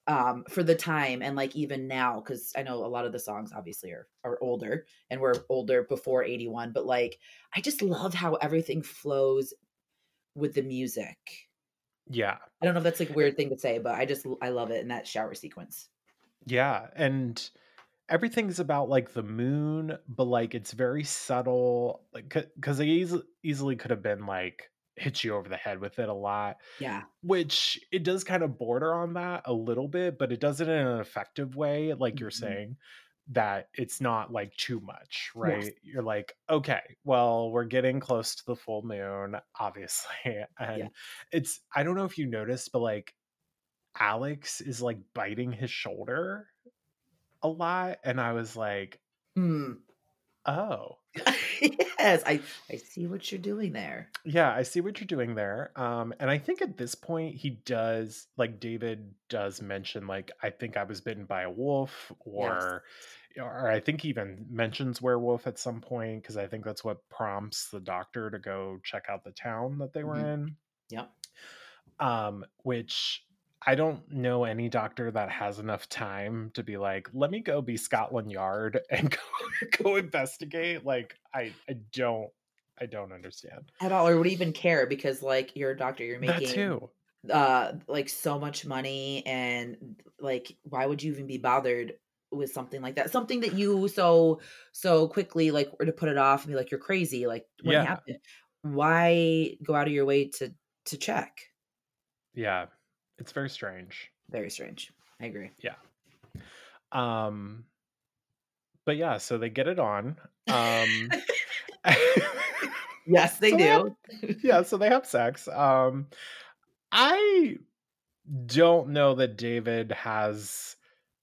um for the time and like even now because i know a lot of the songs obviously are are older and we're older before 81 but like i just love how everything flows with the music yeah i don't know if that's like a weird thing to say but i just i love it in that shower sequence Yeah, and everything's about like the moon, but like it's very subtle. Like, because they easily easily could have been like hit you over the head with it a lot, yeah which it does kind of border on that a little bit, but it does it in an effective way, like you're Mhm. saying, that it's not like too much, Yes. right? You're like, okay, well, we're getting close to the full moon, <laughs> obviously, and Yeah. it's I don't know if you noticed, but like Alex is like biting his shoulder a lot and I was like, Hmm. "Oh, <laughs> yes i i see what you're doing there yeah, I see what you're doing there." Um and I think at this point he does like David does mention like I think I was bitten by a wolf or or I think he even mentions werewolf at some point because I think that's what prompts the doctor to go check out the town that they were Mhm. in. yep um which i don't know any doctor that has enough time to be like let me go be scotland yard and <laughs> go, <laughs> go investigate like i i don't i don't understand at all or would even care because like you're a doctor you're that making too uh like so much money and like why would you even be bothered with something like that something that you so so quickly like were to put it off and be like you're crazy like what Yeah. happened why go out of your way to to check Yeah. It's very strange. very strange i agree Yeah. Um but yeah, so they get it on. Um <laughs> yes <laughs> they So they have- do yeah, so they have sex. Um I don't know that David has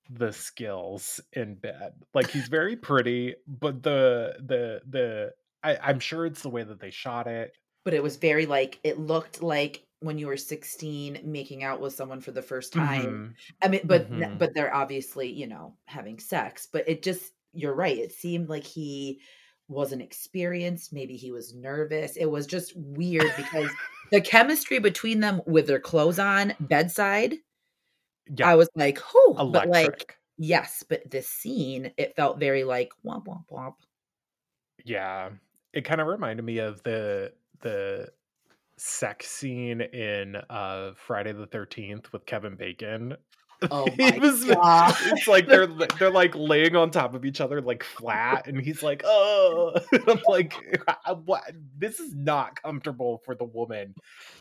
the skills in bed. Like he's very pretty, but the the the I, I'm sure it's the way that they shot it. but it was very like it looked like when you were 16 making out with someone for the first time Mhm. I mean, but Mhm. but they're obviously you know having sex. But it just you're right. It seemed like he wasn't experienced. Maybe he was nervous. It was just weird because <laughs> the chemistry between them with their clothes on bedside. Yeah, I was like, who? But like, yes. But this scene, it felt very like womp womp womp. Yeah. It kind of reminded me of the the sex scene in uh Friday the 13th with Kevin Bacon. Oh <laughs> It my was- god! <laughs> It's like they're they're like laying on top of each other like flat and he's like, "Oh." <laughs> I'm like, uh, "What? This is not comfortable for the woman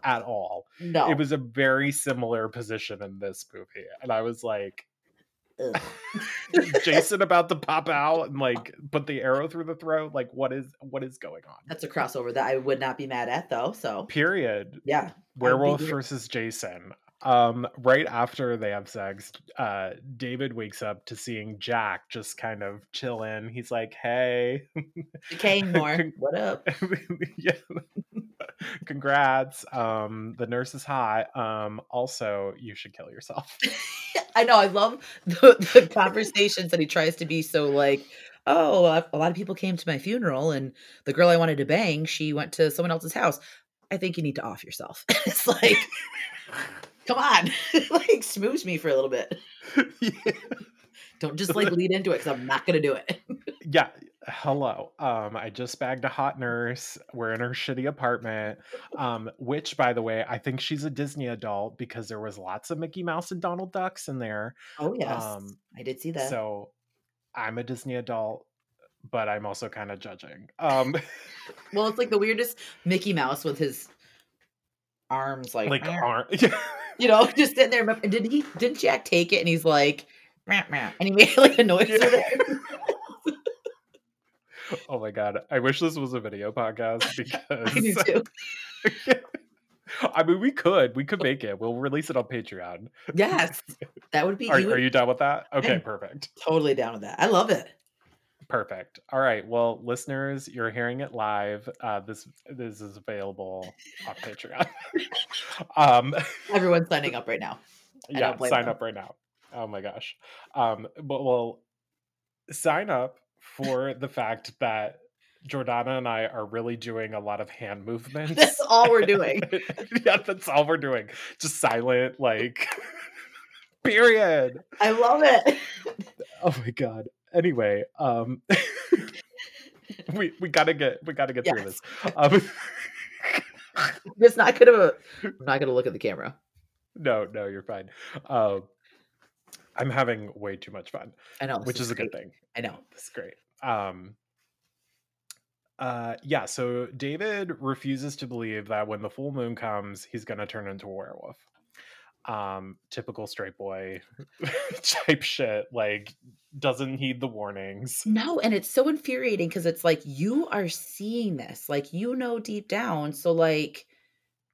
at all." No, It was a very similar position in this movie. And I was like, Jason about to pop out and like put the arrow through the throat. Like, what is what is going on? that's a crossover that I would not be mad at though. So Period. yeah, Werewolf versus Jason. Um, right after they have sex, uh, David wakes up to seeing Jack just kind of chill in. He's like, "Hey, decaying <laughs> more. What up? <laughs> yeah, <laughs> congrats. Um, the nurse is hot. Um, also, you should kill yourself." I know. I love the, the conversations that he tries to be so like, oh, a lot of people came to my funeral, and the girl I wanted to bang, she went to someone else's house. I think you need to off yourself. it's like, come on, <laughs> like smooch me for a little bit. <laughs> yeah. Don't just like lead into it because I'm not gonna do it. <laughs> yeah hello um i just bagged a hot nurse we're in her shitty apartment um which by the way i think she's a disney adult because there was lots of mickey mouse and donald ducks in there Oh yes, Um, I did see that. so i'm a disney adult but i'm also kind of judging um well, it's like the weirdest Mickey Mouse with his arms like, like "Meow." You know, <laughs> just sitting there. Remember- Did he? Didn't Jack take it? And he's like, "Meow, meow," and he <laughs> made like a noise with it. oh my god i wish this was a video podcast <laughs> I because too. i mean we could we could make it we'll release it on patreon Yes, that would be. are, would are you done with that okay I'm- perfect totally down with that? I love it. Perfect. All right. Well, listeners, you're hearing it live. Uh, this this is available on Patreon. <laughs> um, Everyone's <laughs> signing up right now. I yeah, sign them. up right now. Oh my gosh. Um, but well, sign up for the fact that Jordana and I are really doing a lot of hand <laughs> movements. That's all we're doing. yeah, that's all we're doing. Just silent, like. Period. I love it. Oh my god. Anyway, um <laughs> we we gotta get we gotta get through this. <laughs> Um, just not gonna. I'm not gonna look at the camera. no, no, you're fine. Um I'm having way too much fun, I know, which is a good thing. I know. Is great. Um uh yeah, so David refuses to believe that when the full moon comes, he's gonna turn into a werewolf. Um, typical straight boy <laughs> type shit, like doesn't heed the warnings. No, and it's so infuriating because it's like you are seeing this, like you know deep down. So like,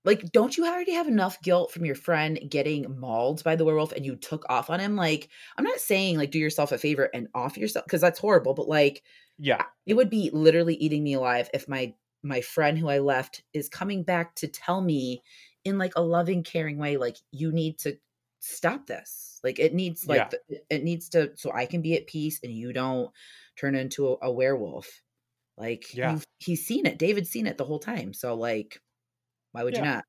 like don't you already have enough guilt from your friend getting mauled by the werewolf and you took off on him? Like, I'm not saying like do yourself a favor and off yourself because that's horrible, but like Yeah, it would be literally eating me alive if my my friend who I left is coming back to tell me in like a loving, caring way, like you need to stop this. Like it needs like Yeah. th- it needs to so I can be at peace and you don't turn into a, a werewolf. Like Yeah. he's seen it. David's seen it the whole time. So like, why would you not?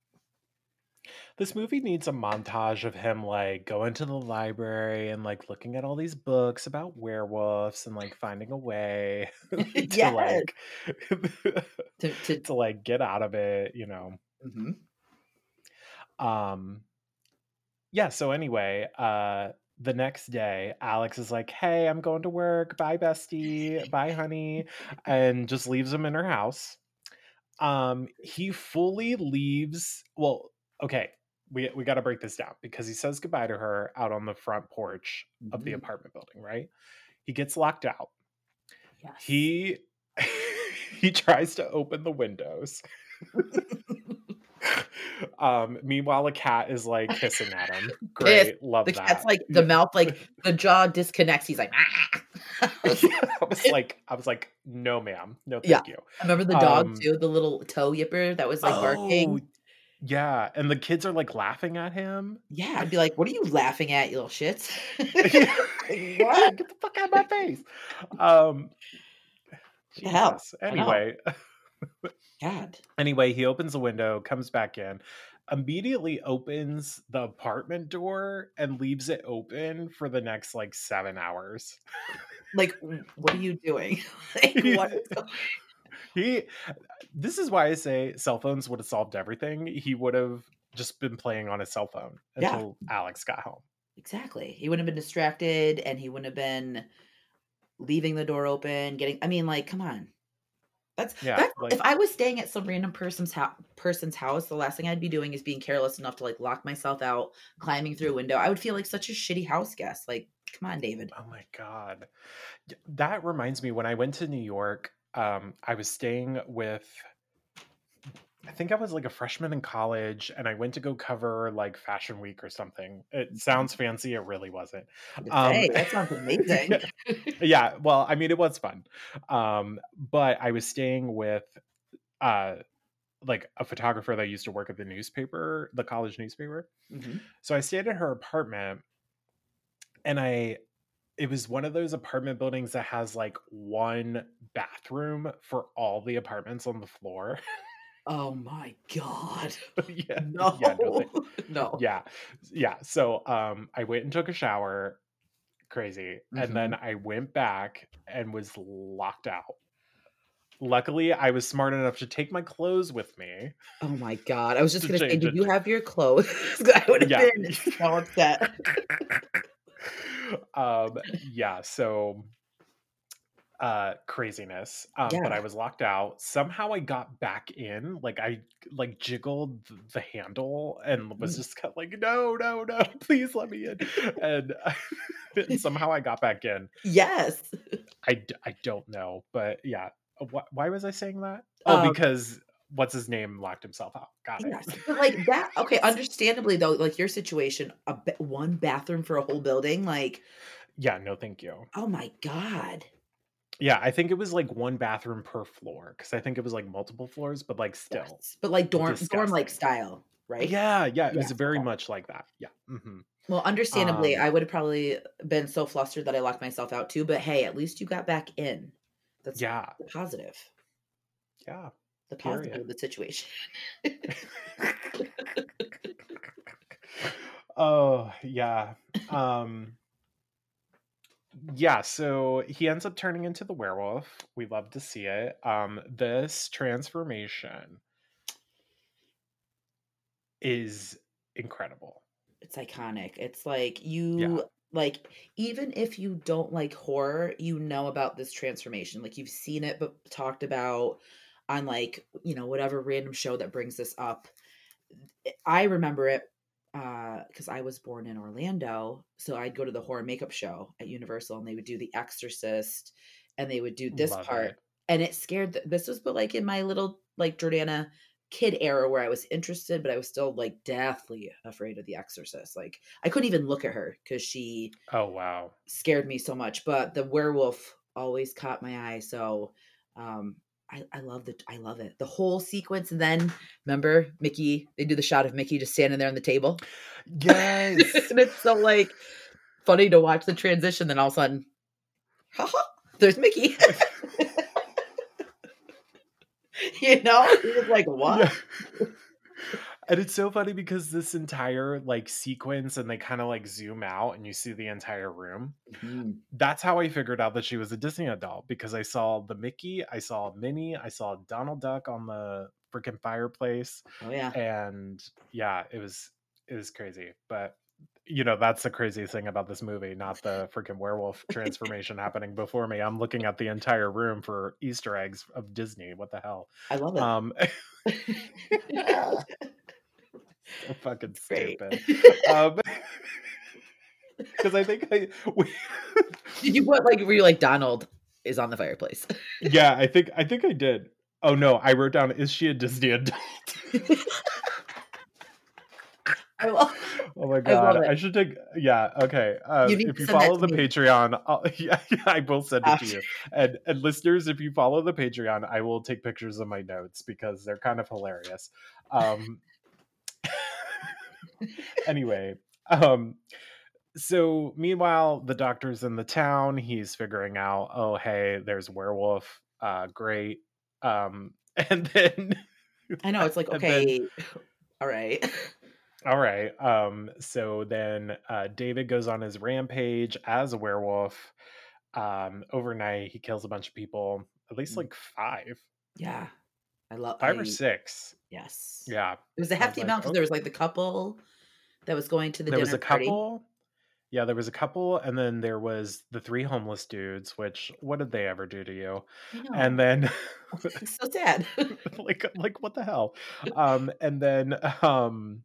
This movie needs a montage of him like going to the library and like looking at all these books about werewolves and like finding a way <laughs> <laughs> to Yes. like <laughs> To, to to like get out of it, you know. Mhm. Um yeah, so anyway, uh the next day, Alex is like, "Hey, I'm going to work. Bye, bestie. Bye, honey," and just leaves him in her house. Um, he fully leaves. Well, okay, we we got to break this down because he says goodbye to her out on the front porch of the Mhm. apartment building. Right? He gets locked out. Yes. He <laughs> he tries to open the windows. <laughs> <laughs> um, meanwhile, a cat is like <laughs> hissing at him. Great, love the that. cat's like the mouth, like <laughs> the jaw disconnects. He's like, "Ah." <laughs> I was like, I was like, no, ma'am, no, thank Yeah. you. remember the dog Um, too, the little toe yipper that was like Oh, barking. yeah, and the kids are like laughing at him. Yeah, I'd be like, "What are you laughing at, you little shits?" what? Get the fuck out of my face. Um? Jesus. Anyway, God, anyway, he opens the window, comes back in, immediately opens the apartment door and leaves it open for the next like seven hours. like, what are you doing? <laughs> like, <laughs> what? he this is why I say cell phones would have solved everything. He would have just been playing on his cell phone Yeah. until Alex got home. Exactly. He wouldn't have been distracted, and he wouldn't have been leaving the door open. Getting, I mean, like, come on. That's Yeah, that's like- if I was staying at some random person's house, person's house, the last thing I'd be doing is being careless enough to like lock myself out, climbing through a window. I would feel like such a shitty house guest. Like, come on, David. Oh my god. That reminds me when I went to New York, um, I was staying with I think I was like a freshman in college and I went to go cover like Fashion Week or something. It sounds fancy, it really wasn't. Um, hey, that sounds <laughs> amazing. yeah, well, I mean it was fun. Um, but I was staying with uh like a photographer that used to work at the newspaper, the college newspaper. Mhm. So I stayed at her apartment and I it was one of those apartment buildings that has like one bathroom for all the apartments on the floor. <laughs> Oh my god. <laughs> yeah. No. <laughs> Yeah, no, no. <laughs> yeah. Yeah. So um I went and took a shower. Crazy. And then I went back and was locked out. Luckily, I was smart enough to take my clothes with me. Oh my god. I was just To gonna say, did it. you have your clothes? I would have Yeah. been so upset. um yeah so uh craziness um but i was locked out. Somehow i got back in like i like jiggled the handle and was Mm. just kind of like no no no <laughs> please let me in. And, <laughs> and <laughs> somehow i got back in. Yes. i i don't know but yeah. Wh- why was i saying that? Oh Um, because what's his name locked himself out. Got it. But like that okay, understandably though, like your situation, a ba- one bathroom for a whole building, like, yeah no thank you. Oh my god. Yeah i think it was like one bathroom per floor because i think it was like multiple floors but like still Yes. But like dorm dorm like style, right? Yeah, yeah, it was very much like that. Yeah. hmm Well, understandably, Um, I would have probably been so flustered that I locked myself out too. But hey, at least you got back in. That's Yeah, the positive. yeah. The positive Period. of the situation. <laughs> oh, yeah. Um yeah, so he ends up turning into the werewolf. We love to see it. Um this transformation is incredible. it's iconic. It's like you like even if you don't like horror, you know about this transformation. Like you've seen it but talked about on like, you know, whatever random show that brings this up. I remember it uh because I was born in Orlando, so I'd go to the horror makeup show at Universal and they would do The Exorcist and they would do this Love part it. and it scared th- this was but like in my little like Jordana kid era where I was interested, but I was still like deathly afraid of the exorcist. Like I couldn't even look at her because she Oh wow. scared me so much. But the werewolf always caught my eye. So um I, I love the I love it. The whole sequence. And then remember Mickey, they do the shot of Mickey just standing there on the table. Yes. <laughs> and it's so like funny to watch the transition, then all of a sudden, haha, there's Mickey. <laughs> you know? It was like, what? Yeah. <laughs> and it's so funny because this entire like sequence and they kind of like zoom out and you see the entire room. Mhm. That's how I figured out that she was a Disney adult because I saw the Mickey, I saw Minnie, I saw Donald Duck on the freaking fireplace Oh yeah. and yeah it was it was crazy but you know that's the crazy thing about this movie not the freaking werewolf <laughs> transformation happening before me i'm looking at the entire room for easter eggs of disney what the hell I love it. um <laughs> <laughs> so fucking stupid <laughs> um <laughs> because i think i <laughs> we, Did you put like were you like Donald is on the fireplace? yeah i think i think i did oh no i wrote down is she a disney adult I love Oh my I god! it. I, should take. Yeah. Okay. Um, You if you follow the me. Patreon, I'll, yeah, yeah, I will send it to you. And and listeners, if you follow the Patreon, I will take pictures of my notes because they're kind of hilarious. Um. Anyway, um. So meanwhile, the doctor's in the town. He's figuring out. Oh, hey, there's werewolf. Uh, great. Um, <laughs> and then. I know it's like and then- okay. <laughs> All right. All right. Um, so then uh, David goes on his rampage as a werewolf. Um, overnight, he kills a bunch of people, at least Mm. like five, Yeah. I love five I- or six. Yes. Yeah. It was a was hefty like, amount because there was like the couple that was going to the dinner there dinner was a party. couple. Yeah, there was a couple, and then there was the three homeless dudes. Which, what did they ever do to you? And then, <laughs> so sad. <laughs> like, like what the hell? Um, and then, um,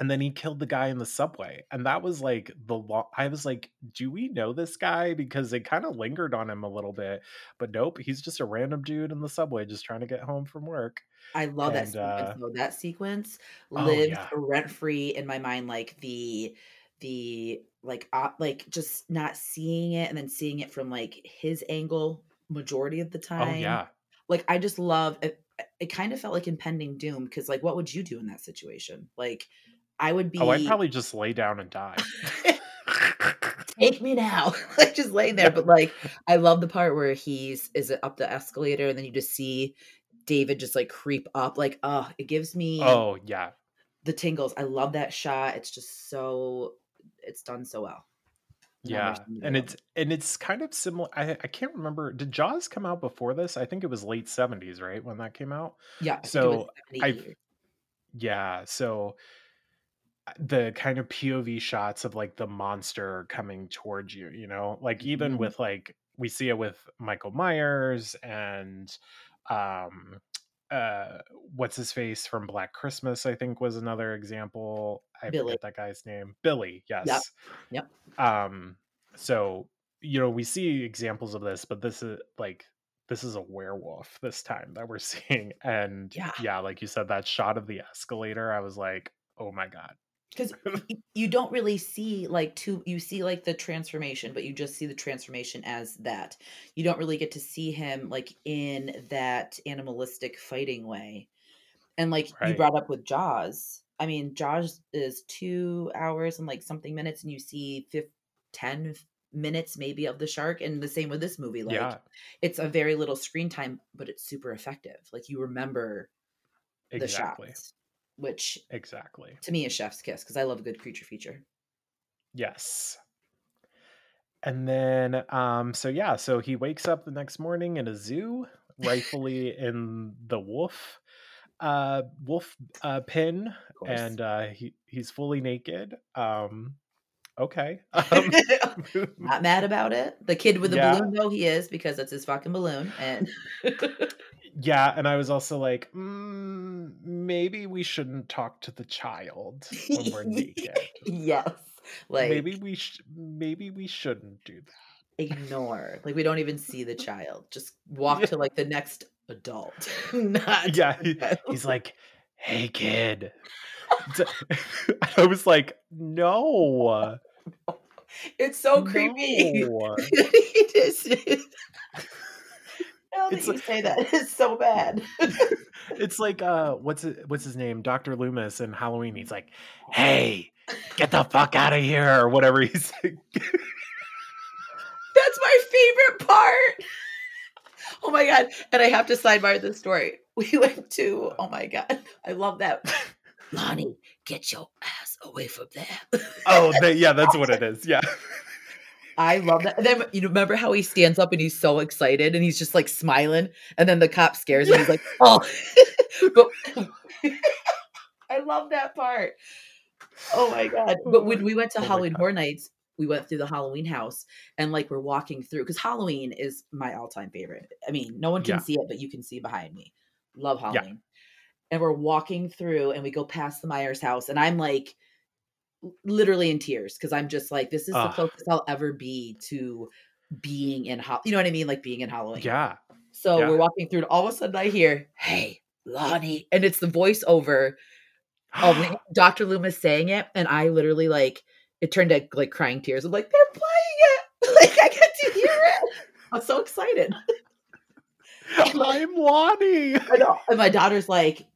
and then he killed the guy in the subway and that was like the lo- i was like do we know this guy because it kind of lingered on him a little bit but nope he's just a random dude in the subway just trying to get home from work I love that And, sequence. uh, though. That sequence Oh, lived yeah. rent free in my mind, like the the like uh, like just not seeing it and then seeing it from like his angle majority of the time. oh yeah Like I just love it. It kind of felt like impending doom because like what would you do in that situation? Like I would be. oh i'd probably just lay down and die. <laughs> Take me now. <laughs> Like just laying there but like i love the part where he's is it up the escalator and then you just see david just like creep up like oh it gives me oh yeah. the tingles. I love that shot. It's just so it's done so well. Yeah and it's and it's kind of similar I, I can't remember did jaws come out before this? I think it was late 70s right when that came out? Yeah I so 78. Yeah, so the kind of POV shots of like the monster coming towards you, you know, like even Mhm. with like we see it with Michael Myers and um uh what's his face from Black Christmas, I think was another example. I Billy. forget that guy's name. Billy, yes. Yep. Um so you know, we see examples of this, but this is like this is a werewolf this time that we're <laughs> seeing and Yeah. yeah like you said that shot of the escalator i was like oh my god because <laughs> you don't really see like two you see like the transformation but you just see the transformation as that. You don't really get to see him like in that animalistic fighting way. And like you brought up with jaws. I mean jaws is two hours and like something minutes and you see fif- 10 minutes maybe of the shark and the same with this movie like yeah. it's a very little screen time but it's super effective. Like you remember the exactly. shots which exactly to me is chef's kiss because i love a good creature feature yes and then um so yeah so he wakes up the next morning in a zoo rightfully <laughs> in the wolf uh wolf uh pin and uh he he's fully naked um okay <laughs> um, <laughs> not mad about it. The kid with the Yeah. balloon, though, he is because it's his fucking balloon. And yeah and i was also like mm, maybe we shouldn't talk to the child when we're naked <laughs> yes, like maybe we sh- maybe we shouldn't do that ignore. Like we don't even see the child. Just <laughs> walk Yeah. to like the next adult. <laughs> not yeah he- he's like hey kid i was like no it's so creepy. no. Now that you like- say that, <laughs> it's so bad. <laughs> it's like uh what's it what's his name dr loomis in halloween he's like hey get the fuck out of here or whatever he's like That's my favorite part. Oh my god! And I have to sidebar this story. We <laughs> went to. Oh my god! I love that. Lonnie, get your ass away from there. oh they, yeah that's what it is yeah I love that. And then you remember how he stands up and he's so excited and he's just like smiling, and then the cop scares him. He's like, <laughs> "Oh," <laughs> but I love that part. Oh my god! But when we went to Oh Halloween Horror Nights, we went through the Halloween house, and like we're walking through because Halloween is my all-time favorite. I mean, no one can Yeah. see it, but you can see behind me. Love Yeah. Halloween. And we're walking through, and we go past the Myers house, and I'm like, literally in tears because I'm just like, this is the closest I'll ever be to being in Hall. You know what I mean? Like being in Halloween. Yeah. So Yeah. we're walking through, and all of a sudden I hear, "Hey, Lonnie," and it's the voiceover of <gasps> <laughs> Dr. Loomis saying it, and I literally like it turned to like crying tears. I'm like, they're playing it, <laughs> like I get to hear it. I'm so excited. <laughs> I'm Lonnie. I know. And my daughter's like,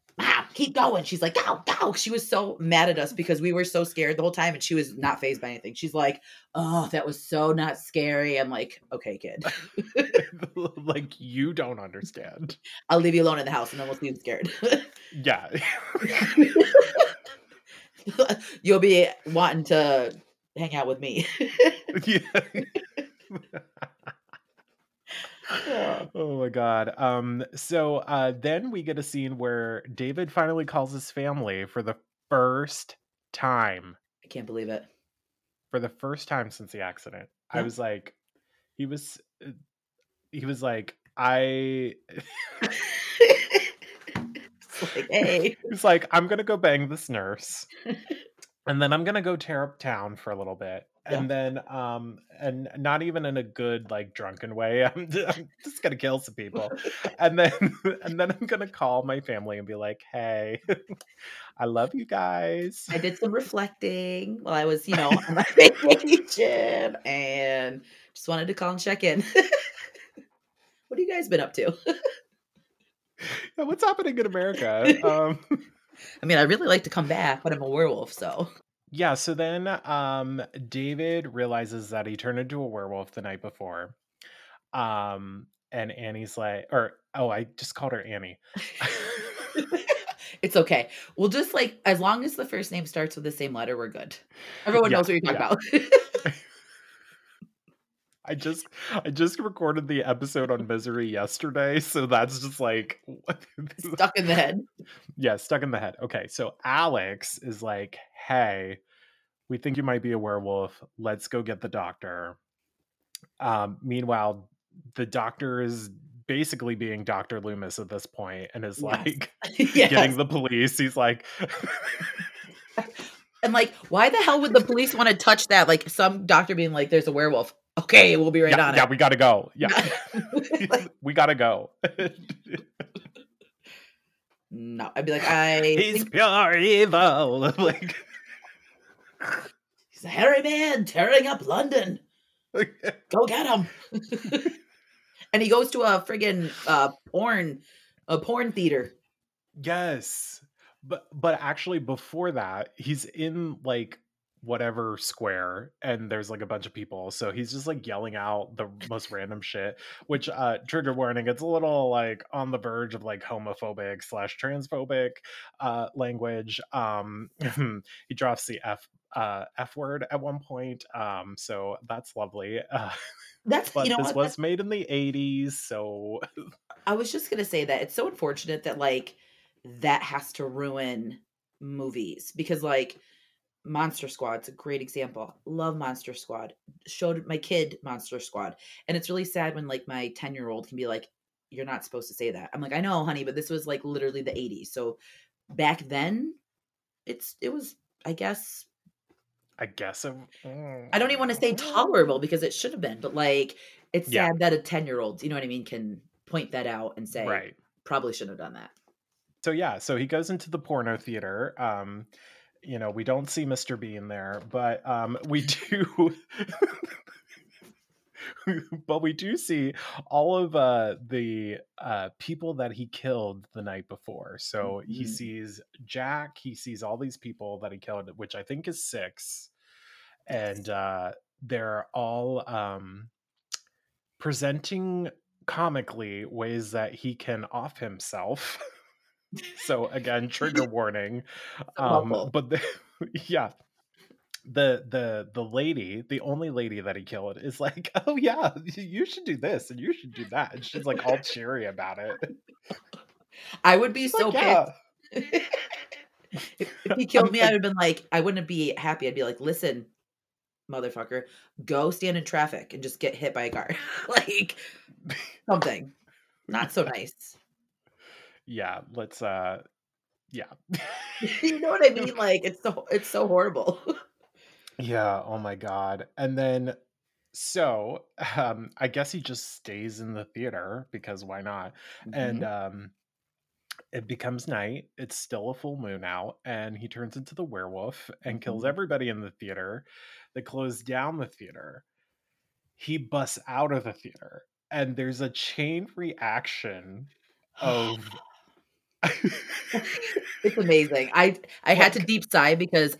keep going. She's like, go, go. She was so mad at us because we were so scared the whole time, and she was not fazed by anything. She's like, Oh, that was so not scary. I'm like, Okay, kid, <laughs> like you don't understand. I'll leave you alone in the house, and then we'll see you scared. <laughs> Yeah. <laughs> You'll be wanting to hang out with me. yeah. Yeah. Oh my god. Um so uh then we get a scene where David finally calls his family for the first time. I can't believe it. For the first time since the accident. I was like he was uh, he was like I <laughs> It's like, hey. <laughs> He's like, I'm gonna go bang this nurse, and then I'm gonna go tear up town for a little bit, and then um, and not even in a good like drunken way. <laughs> I'm, ju- I'm just gonna kill some people, <laughs> and then <laughs> and then I'm gonna call my family and be like, Hey, I love you guys. I did some reflecting while I was, you know, on my vacation and just wanted to call and check in. what have you guys been up to? Yeah, What's happening in America? Um, I mean, I really like to come back, but I'm a werewolf, so yeah. So then um, David realizes that he turned into a werewolf the night before. Um, and Annie's like, or oh, I just called her Annie. it's okay. We'll just like as long as the first name starts with the same letter, we're good. Everyone Yeah, knows what you're talking yeah. about. <laughs> I just I just recorded the episode on misery yesterday, so that's just like <laughs> Stuck in the head. yeah, stuck in the head. Okay, so Alex is like, "Hey, we think you might be a werewolf. Let's go get the doctor." Um, meanwhile, the doctor is basically being Dr. Loomis at this point and is Yes. like <laughs> yes. getting the police. He's like And like, why the hell would the police want to touch that? Like some doctor being like, "There's a werewolf." Okay, we'll be right yeah, on yeah, it. we gotta go. Yeah. <laughs> <laughs> We gotta go. <laughs> no, I'd be like, I He's think pure evil. like he's a hairy man tearing up London. Go get him. and he goes to a friggin' uh, porn, a porn theater. Yes. But but actually before that, he's in like whatever square and there's like a bunch of people. So he's just like yelling out the most random shit, which uh trigger warning, it's a little like on the verge of like homophobic slash transphobic uh language. Um <laughs> he drops the F uh F word at one point. Um so that's lovely. Uh, That's but you know this what? was made in the 80s, so <laughs> I was just gonna say that it's so unfortunate that like that has to ruin movies because like Monster Squad's a great example. Love Monster Squad. Showed my kid Monster Squad. And it's really sad when like my 10 year old can be like, You're not supposed to say that. I'm like, I know, honey, but this was like literally the 80s. So back then, it's it was, I guess, I guess it, I don't even want to say tolerable because it should have been, but like it's Yeah. sad that a 10 year old, you know what I mean, can point that out and say right. probably shouldn't have done that. so yeah so he goes into the porno theater um you know we don't see mr bean there but um we do <laughs> but we do see all of uh the uh people that he killed the night before so he Mhm. sees jack he sees all these people that he killed which i think is six and uh they're all um presenting comically ways that he can off himself <laughs> so again trigger <laughs> warning um but the, <laughs> yeah the the the lady, the only lady that he killed, is like, <laughs> "Oh yeah, you should do this and you should do that," and she's like all cheery about it. I would be so Like, yeah, pissed. if, if he killed me, I would have been like, I wouldn't be happy. I'd be like, listen, motherfucker, go stand in traffic and just get hit by a car. like something. Not so nice. Yeah. Let's uh, yeah, <laughs> you know what I mean? <laughs> Like it's so it's so horrible. yeah. Oh my god. And then so um, I guess he just stays in the theater because why not? And Mhm. um, it becomes night. It's still a full moon out, and he turns into the werewolf and kills Mhm. everybody in the theater. They close down the theater. He busts out of the theater, and there's a chain reaction <gasps> of <laughs> it's amazing. I I had to deep sigh because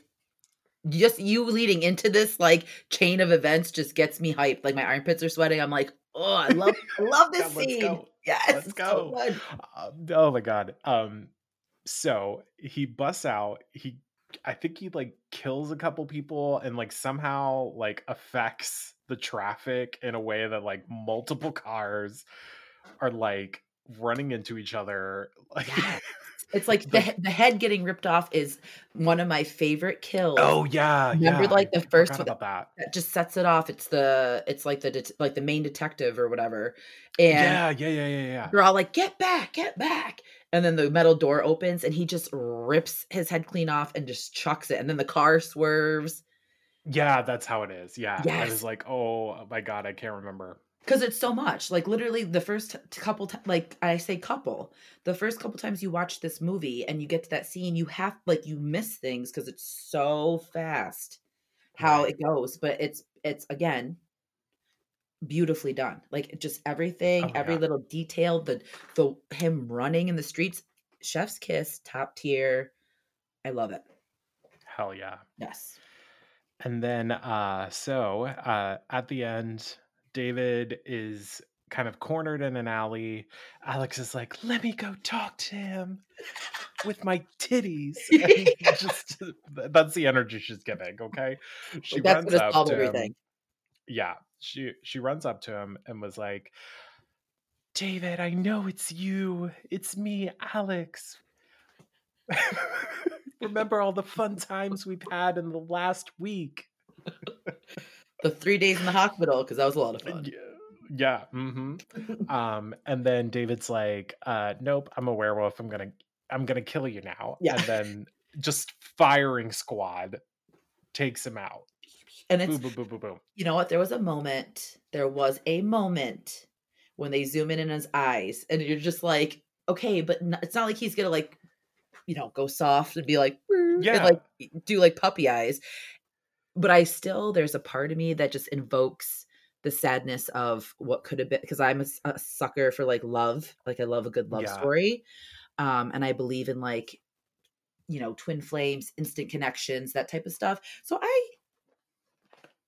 just you leading into this like chain of events just gets me hyped. Like my armpits are sweating. I'm like, oh, I love I love this <laughs> let's scene. go. Yes, Let's go. so. Um, oh my god. Um so he busts out, he I think he like kills a couple people and like somehow like affects the traffic in a way that like multiple <laughs> cars are like running into each other. Like Yes. <laughs> It's like the, The- the head getting ripped off is one of my favorite kills. Oh yeah, Remember, yeah. like, the first with about that. that just sets it off. It's the it's like the det- like the main detective or whatever, and Yeah, yeah, yeah, yeah, yeah. they're all like, "Get back, get back!" And then the metal door opens, and he just rips his head clean off and just chucks it, and then the car swerves Yeah, that's how it is. Yeah. I was like, oh my god, I can't remember. Because it's so much. Like literally, the first couple, ti- like I say, couple, the first couple times you watch this movie and you get to that scene, you have like you miss things because it's so fast how Right. it goes, but it's it's again beautifully done. Like just everything, Oh, every yeah. little detail, the the him running in the streets, chef's kiss, top tier. I love it. Hell yeah. Yes. And then uh so uh at the end David is kind of cornered in an alley. Alex is like, "Let me go talk to him with my titties." <laughs> And just that's the energy she's giving, okay? She That's runs up to him. Yeah, she she runs up to him and was like, "David, I know it's you. It's me, Alex. <laughs> Remember all the fun times we've had in the last week?" <laughs> The three days in the hospital because that was a lot of fun. Yeah, yeah. hmm um, and then David's like, uh, "Nope, I'm a werewolf. I'm gonna, I'm gonna kill you now." Yeah. And then just firing squad takes him out. And it's Boom, boom, boom, boom, boom. you know what? There was a moment. There was a moment when they zoom in in his eyes, and you're just like, okay, but n- it's not like he's gonna like, you know, go soft and be like, "Brr," and, Yeah. like do like puppy eyes. But I still, there's a part of me that just invokes the sadness of what could have been because I'm a sucker for like love, like I love a good love Yeah. story, um, and I believe in like, you know, twin flames, instant connections, that type of stuff. So I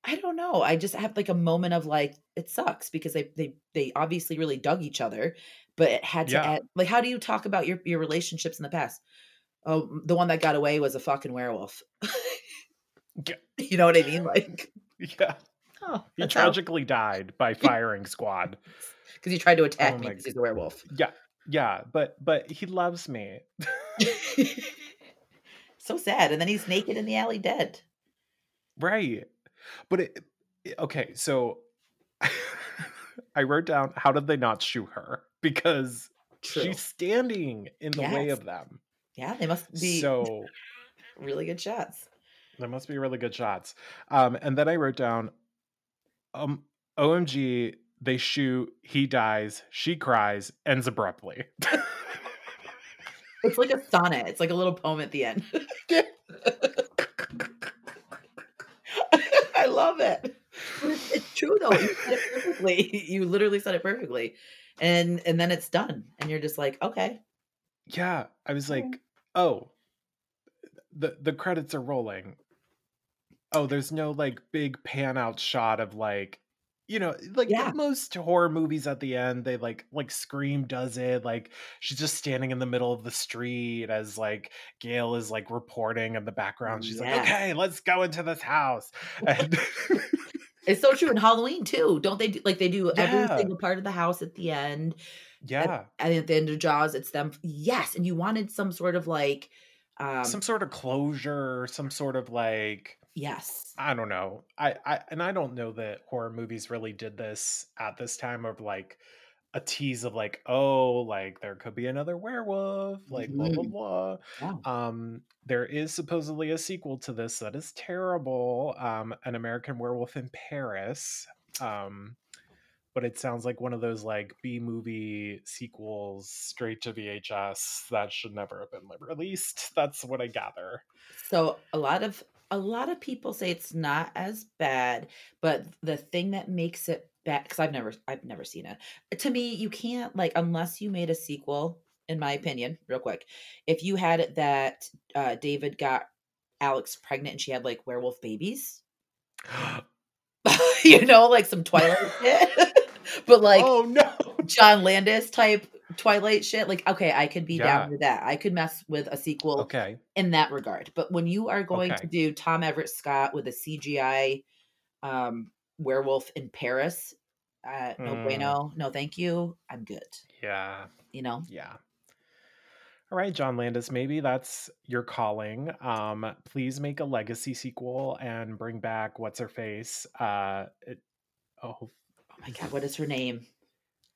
I don't know. I just have like a moment of like it sucks because they they they obviously really dug each other, but it had to Yeah. end. Like, how do you talk about your your relationships in the past? Oh, the one that got away was a fucking werewolf. <laughs> Yeah. <laughs> you know what I mean? Like, Yeah, oh, he that's how tragically died by <laughs> firing squad. because he tried to oh attack Oh me because he's a werewolf. Yeah, yeah, but but he loves me. <laughs> so sad, and then he's naked in the alley, dead. Right. But it, okay, so I wrote down how did they not shoot her? Because True. she's standing in the way of them. Yeah, they must be So really good shots. There must be really good shots. Um, and then I wrote down um OMG, they shoot, he dies, she cries, ends abruptly. <laughs> It's like a sonnet. It's like a little poem at the end. <laughs> I love it. It's, it's true though. You said it perfectly. <laughs> You literally said it perfectly. And and then it's done. And you're just like, okay. yeah, I was like, oh, the the credits are rolling. Oh, there's no like big pan out shot of like you know, like Yeah. most horror movies at the end, they like like Scream does it. Like she's just standing in the middle of the street as like Gail is like reporting in the background. She's like, "Okay, let's go into this house." And <laughs> It's so true in Halloween too. Don't they do like they do every single part of the house at the end? yeah, And at the end of Jaws, it's them. Yes, and you wanted some sort of like, um, some sort of closure, some sort of like yes, I don't know. I, I and I don't know that horror movies really did this at this time of like a tease of like, oh, like there could be another werewolf, like blah blah blah. Yeah. Um, there is supposedly a sequel to this that is terrible. Um, an American Werewolf in Paris. Um, but it sounds like one of those like B movie sequels straight to VHS that should never have been released. That's what I gather. So a lot of a lot of people say it's not as bad, but the thing that makes it bad because I've never I've never seen it. To me, you can't like unless you made a sequel. In my opinion, real quick, if you had it that uh, David got Alex pregnant and she had like werewolf babies, <gasps> <laughs> you know, like some Twilight <laughs> shit, <laughs> but like oh no. John Landis type Twilight shit, like okay, I could be Yeah. down with that. I could mess with a sequel Okay. in that regard. But when you are going Okay. to do Tom Everett Scott with a CGI um, werewolf in Paris, uh, no Mm. bueno, no thank you. I'm good. Yeah. You know, Yeah. All right, John Landis, maybe that's your calling. Um, please make a legacy sequel and bring back what's her face. Uh, it, oh, oh my god, what is her name?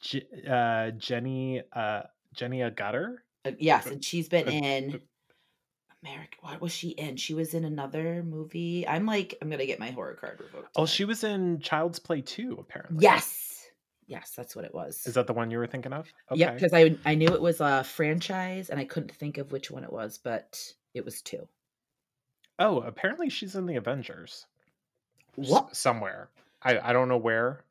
J- uh, Jenny, uh, Jenny Agutter. Uh, yes, and she's been in America. What was she in? She was in another movie. I'm like, I'm gonna get my horror card revoked. Oh, tonight. she was in Child's Play 2, apparently. Yes, yes, that's what it was. Is that the one you were thinking of? Yep, because I I knew it was a franchise and I couldn't think of which one it was, but it was two. Oh, apparently she's in the Avengers. s- What? somewhere. I, I don't know where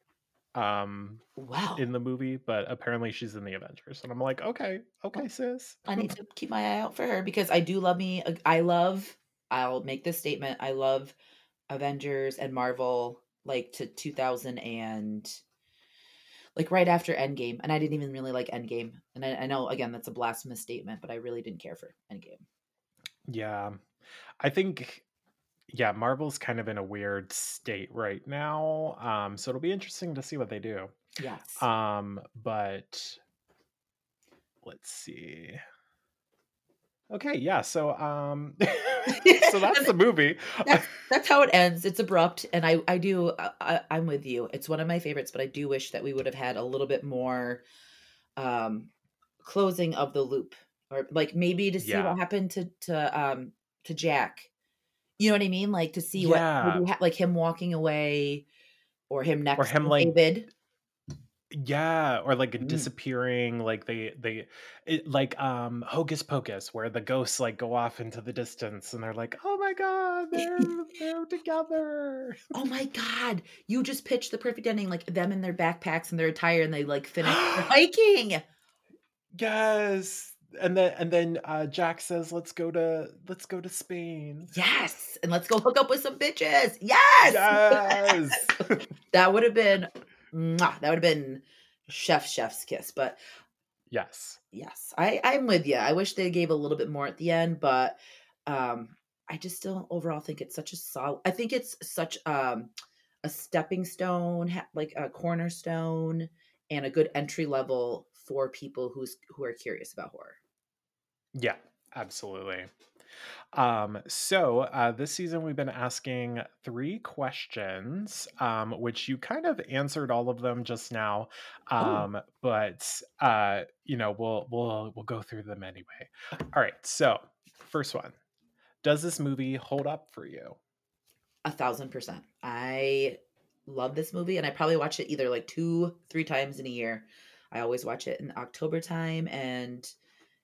um Wow. in the movie, but apparently she's in the Avengers. And I'm like, okay, okay, sis. I need <laughs> to keep my eye out for her because I do love me. I love. I'll make this statement. I love Avengers and Marvel like to 2000 and like right after Endgame, and I didn't even really like Endgame. And I, I know again that's a blasphemous statement, but I really didn't care for Endgame. Yeah. I think yeah, Marvel's kind of in a weird state right now. Um so it'll be interesting to see what they do. Yes. Um but let's see. Okay, yeah. So um <laughs> so <laughs> that's the movie. that's, that's how it ends. It's abrupt, and I I do I, I- I'm with you. It's one of my favorites, but I do wish that we would have had a little bit more um closing of the loop, or like maybe to see Yeah. what happened to to um to Jack. You know what I mean? Like to see what Yeah. ha- like him walking away, or him next or him, to like, David. Yeah, or like Mm. disappearing, like they they it, like um Hocus Pocus, where the ghosts like go off into the distance, and they're like, "Oh my god, <laughs> they're they're together." Oh my god! You just pitched the perfect ending, like them in their backpacks and their attire, and they like finish <gasps> hiking. Yes, and then and then uh Jack says, "Let's go to let's go to Spain." Yes, and let's go hook up with some bitches. Yes, Yes. that would have been, that would have been chef chef's kiss. But yes, yes, I I'm with you. I wish they gave a little bit more at the end, but um, I just still overall think it's such a solid. I think it's such um a stepping stone, like a cornerstone, and a good entry level for people who's who are curious about horror. yeah, absolutely. Um, so uh, this season we've been asking three questions, um, which you kind of answered all of them just now. Oh. Um, but uh, you know, we'll we'll we'll go through them anyway. All right. So first one, does this movie hold up for you? A thousand percent. I love this movie, and I probably watch it either like two, three times in a year. I always watch it in October time, and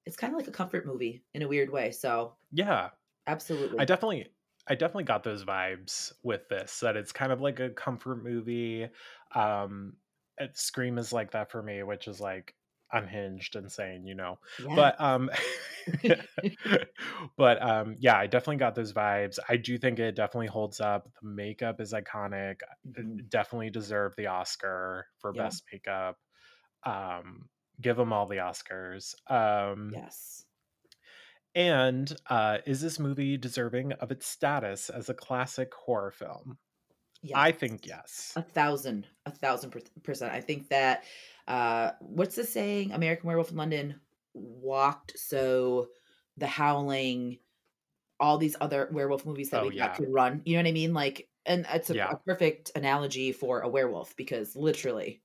it's kind of like a comfort movie in a weird way. So Yeah, absolutely, I definitely I definitely got those vibes with this that it's kind of like a comfort movie. Um Scream is like that for me, which is like unhinged and sane, you know. Yeah. But um <laughs> but um yeah, I definitely got those vibes. I do think it definitely holds up. The makeup is iconic. Mhm. Definitely deserved the Oscar for Yeah. best makeup. Um give them all the Oscars. Um yes. and uh is this movie deserving of its status as a classic horror film? I think yes. A thousand, a thousand percent. I think that uh what's the saying? American Werewolf in London walked so the howling, all these other werewolf movies that Oh, we yeah. got to run. You know what I mean? Like and it's a, Yeah. a perfect analogy for a werewolf because literally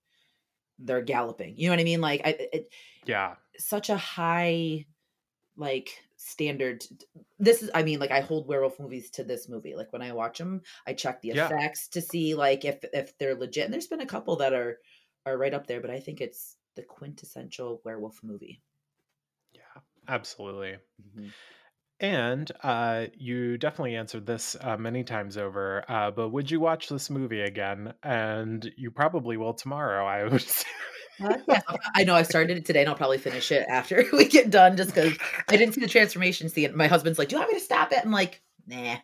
they're galloping. You know what I mean? Like I it, Yeah. such a high like standard this is i mean like i hold werewolf movies to this movie like when i watch them i check the Yeah. effects to see like if if they're legit and there's been a couple that are are right up there but i think it's the quintessential werewolf movie Yeah. Absolutely. Mhm. And uh, you definitely answered this uh, many times over, uh, but would you watch this movie again? And you probably will tomorrow. I would <laughs> say. Uh, I know I started it today and I'll probably finish it after <laughs> we get done just because I didn't see the transformation scene. My husband's like, Do you want me to stop it? I'm like, nah,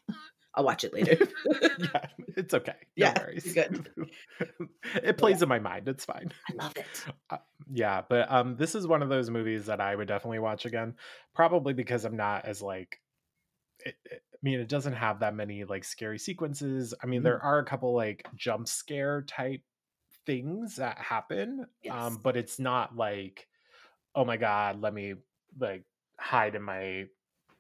I'll watch it later. <laughs> <laughs> yeah, it's okay. No Yeah, worries. good. <laughs> it plays in my mind. It's fine. I love it. Yeah, but um, this is one of those movies that I would definitely watch again. Probably because I'm not as like. It, it- I mean, it doesn't have that many like scary sequences. I mean, Mhm. there are a couple like jump scare type things that happen, Yes. um, but it's not like, oh my god, let me like hide in my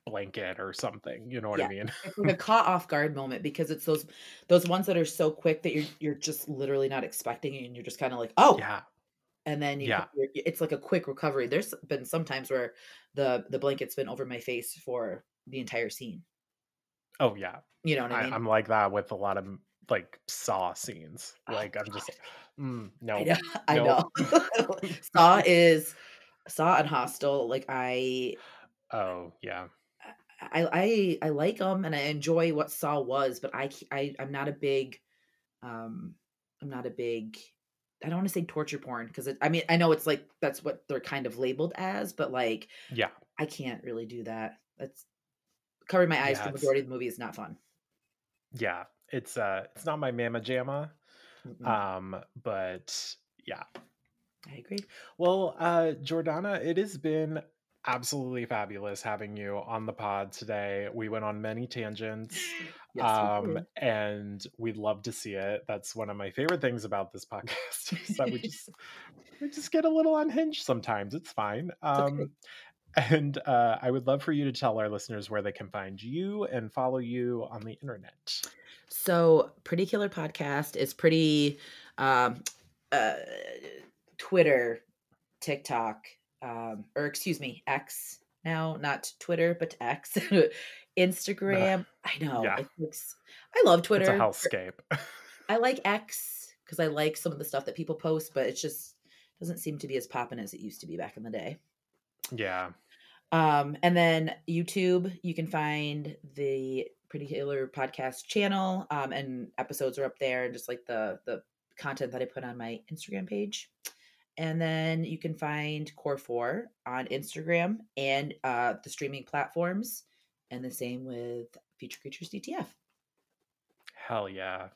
blanket or something. You know what I mean? It's like a caught off guard moment because it's those those ones that are so quick that you're you're just literally not expecting it and you're just kind of like, oh, yeah, and then you, Yeah. it's like a quick recovery. There's been some times where the the blanket's been over my face for the entire scene. oh yeah. You know what I I, mean? I'm like that with a lot of like saw scenes. Oh, Like I'm just, mm, no, <laughs> I know. I know. <laughs> Saw is Saw and Hostel. Like I, Oh yeah, I, I, I like them and I enjoy what Saw was, but I, I I'm not a big, um, I'm not a big. I don't want to say torture porn because I mean I know it's like that's what they're kind of labeled as, but like yeah. I can't really do that. That's covering my eyes Yeah, for the majority of the movie is not fun. yeah it's uh it's not my mama jamma Mm-mm. um but yeah I agree. well uh jordana it has been absolutely fabulous having you on the pod today we went on many tangents <gasps> Yes, um did. and we'd love to see it that's one of my favorite things about this <laughs> podcast is that we just <laughs> we just get a little unhinged sometimes it's fine okay. um and uh, I would love for you to tell our listeners where they can find you and follow you on the internet. So, Pretty Killer Podcast is pretty um uh Twitter, TikTok, um or excuse me, X now, not Twitter, but X. <laughs> Instagram. I know. Yeah. Looks, I love It's Twitter. a hellscape. <laughs> I like X because I like some of the stuff that people post, but it just doesn't seem to be as popping as it used to be back in the day. yeah. Um, and then YouTube, you can find the Pretty Killer podcast channel, um, and episodes are up there, and just like the the content that I put on my Instagram page. And then you can find Core Four on Instagram and uh, the streaming platforms, and the same with Feature Creatures DTF. Hell yeah.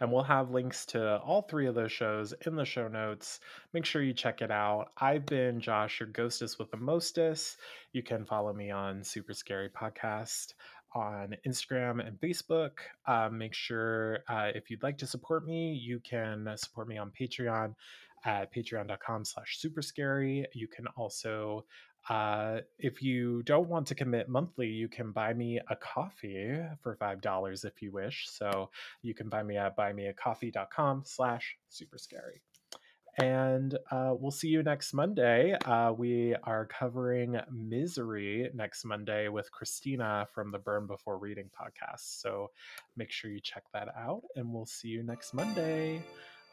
And we'll have links to all three of those shows in the show notes. Make sure you check it out. I've been Josh, your ghostess with the mostest. You can follow me on Super Scary Podcast on Instagram and Facebook. Uh, make sure uh, if you'd like to support me, you can support me on Patreon at patreon.com slash super scary. You can also uh, if you don't want to commit monthly, you can buy me a coffee for $5 if you wish. So you can buy me at buymeacoffee.com slash super scary. And uh, we'll see you next Monday. Uh, we are covering Misery next Monday with Christina from the Burn Before Reading podcast. So make sure you check that out, and we'll see you next Monday.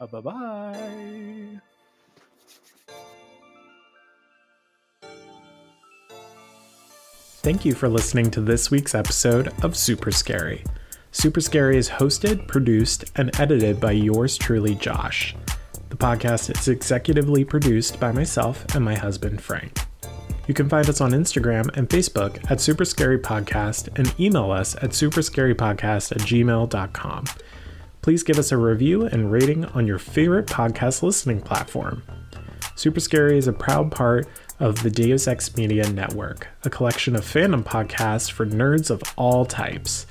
Uh, bye bye. Thank you for listening to this week's episode of Super Scary. Super Scary is hosted, produced, and edited by yours truly, Josh. The podcast is executively produced by myself and my husband, Frank. You can find us on Instagram and Facebook at Super Scary Podcast and email us at superscarypodcast at gmail.com. Please give us a review and rating on your favorite podcast listening platform. Super Scary is a proud part of the Deus Ex Media Network, a collection of fandom podcasts for nerds of all types.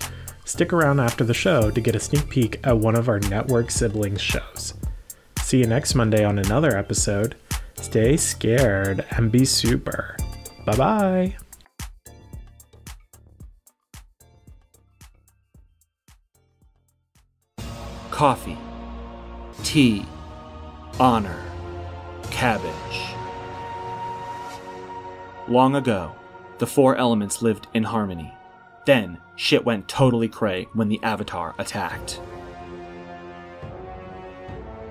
Stick around after the show to get a sneak peek at one of our network siblings shows. See you next Monday on another episode. Stay scared and be super. Bye bye. Coffee, tea, honor, cabbage. Long ago, the four elements lived in harmony. Then, shit went totally cray when the Avatar attacked.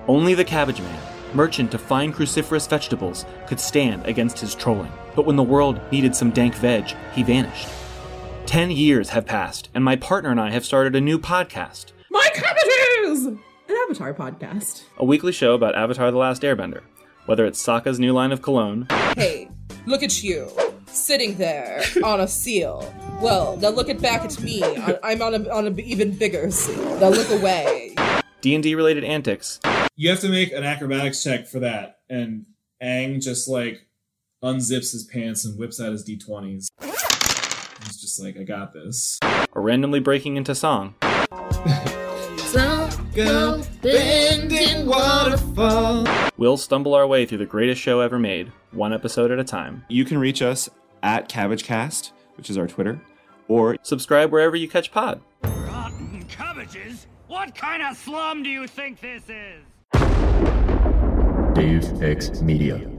Only the Cabbage Man, merchant of fine cruciferous vegetables, could stand against his trolling. But when the world needed some dank veg, he vanished. Ten years have passed, and my partner and I have started a new podcast, My cabbages! An Avatar podcast. a weekly show about Avatar The Last Airbender. Whether it's Sokka's new line of cologne, Hey, look at you, sitting there on a seal. Well, now look at back at me. I- I'm on a on an even bigger seal. Now look away. D&D related antics, You have to make an acrobatics check for that. And Aang just like unzips his pants and whips out his d20s. He's just like, I got this. or randomly breaking into song. Go bending waterfall. We'll stumble our way through the greatest show ever made, one episode at a time. You can reach us at CabbageCast, which is our Twitter, or Subscribe wherever you catch pod. Rotten cabbages? What kind of slum do you think this is? Deus Ex Media.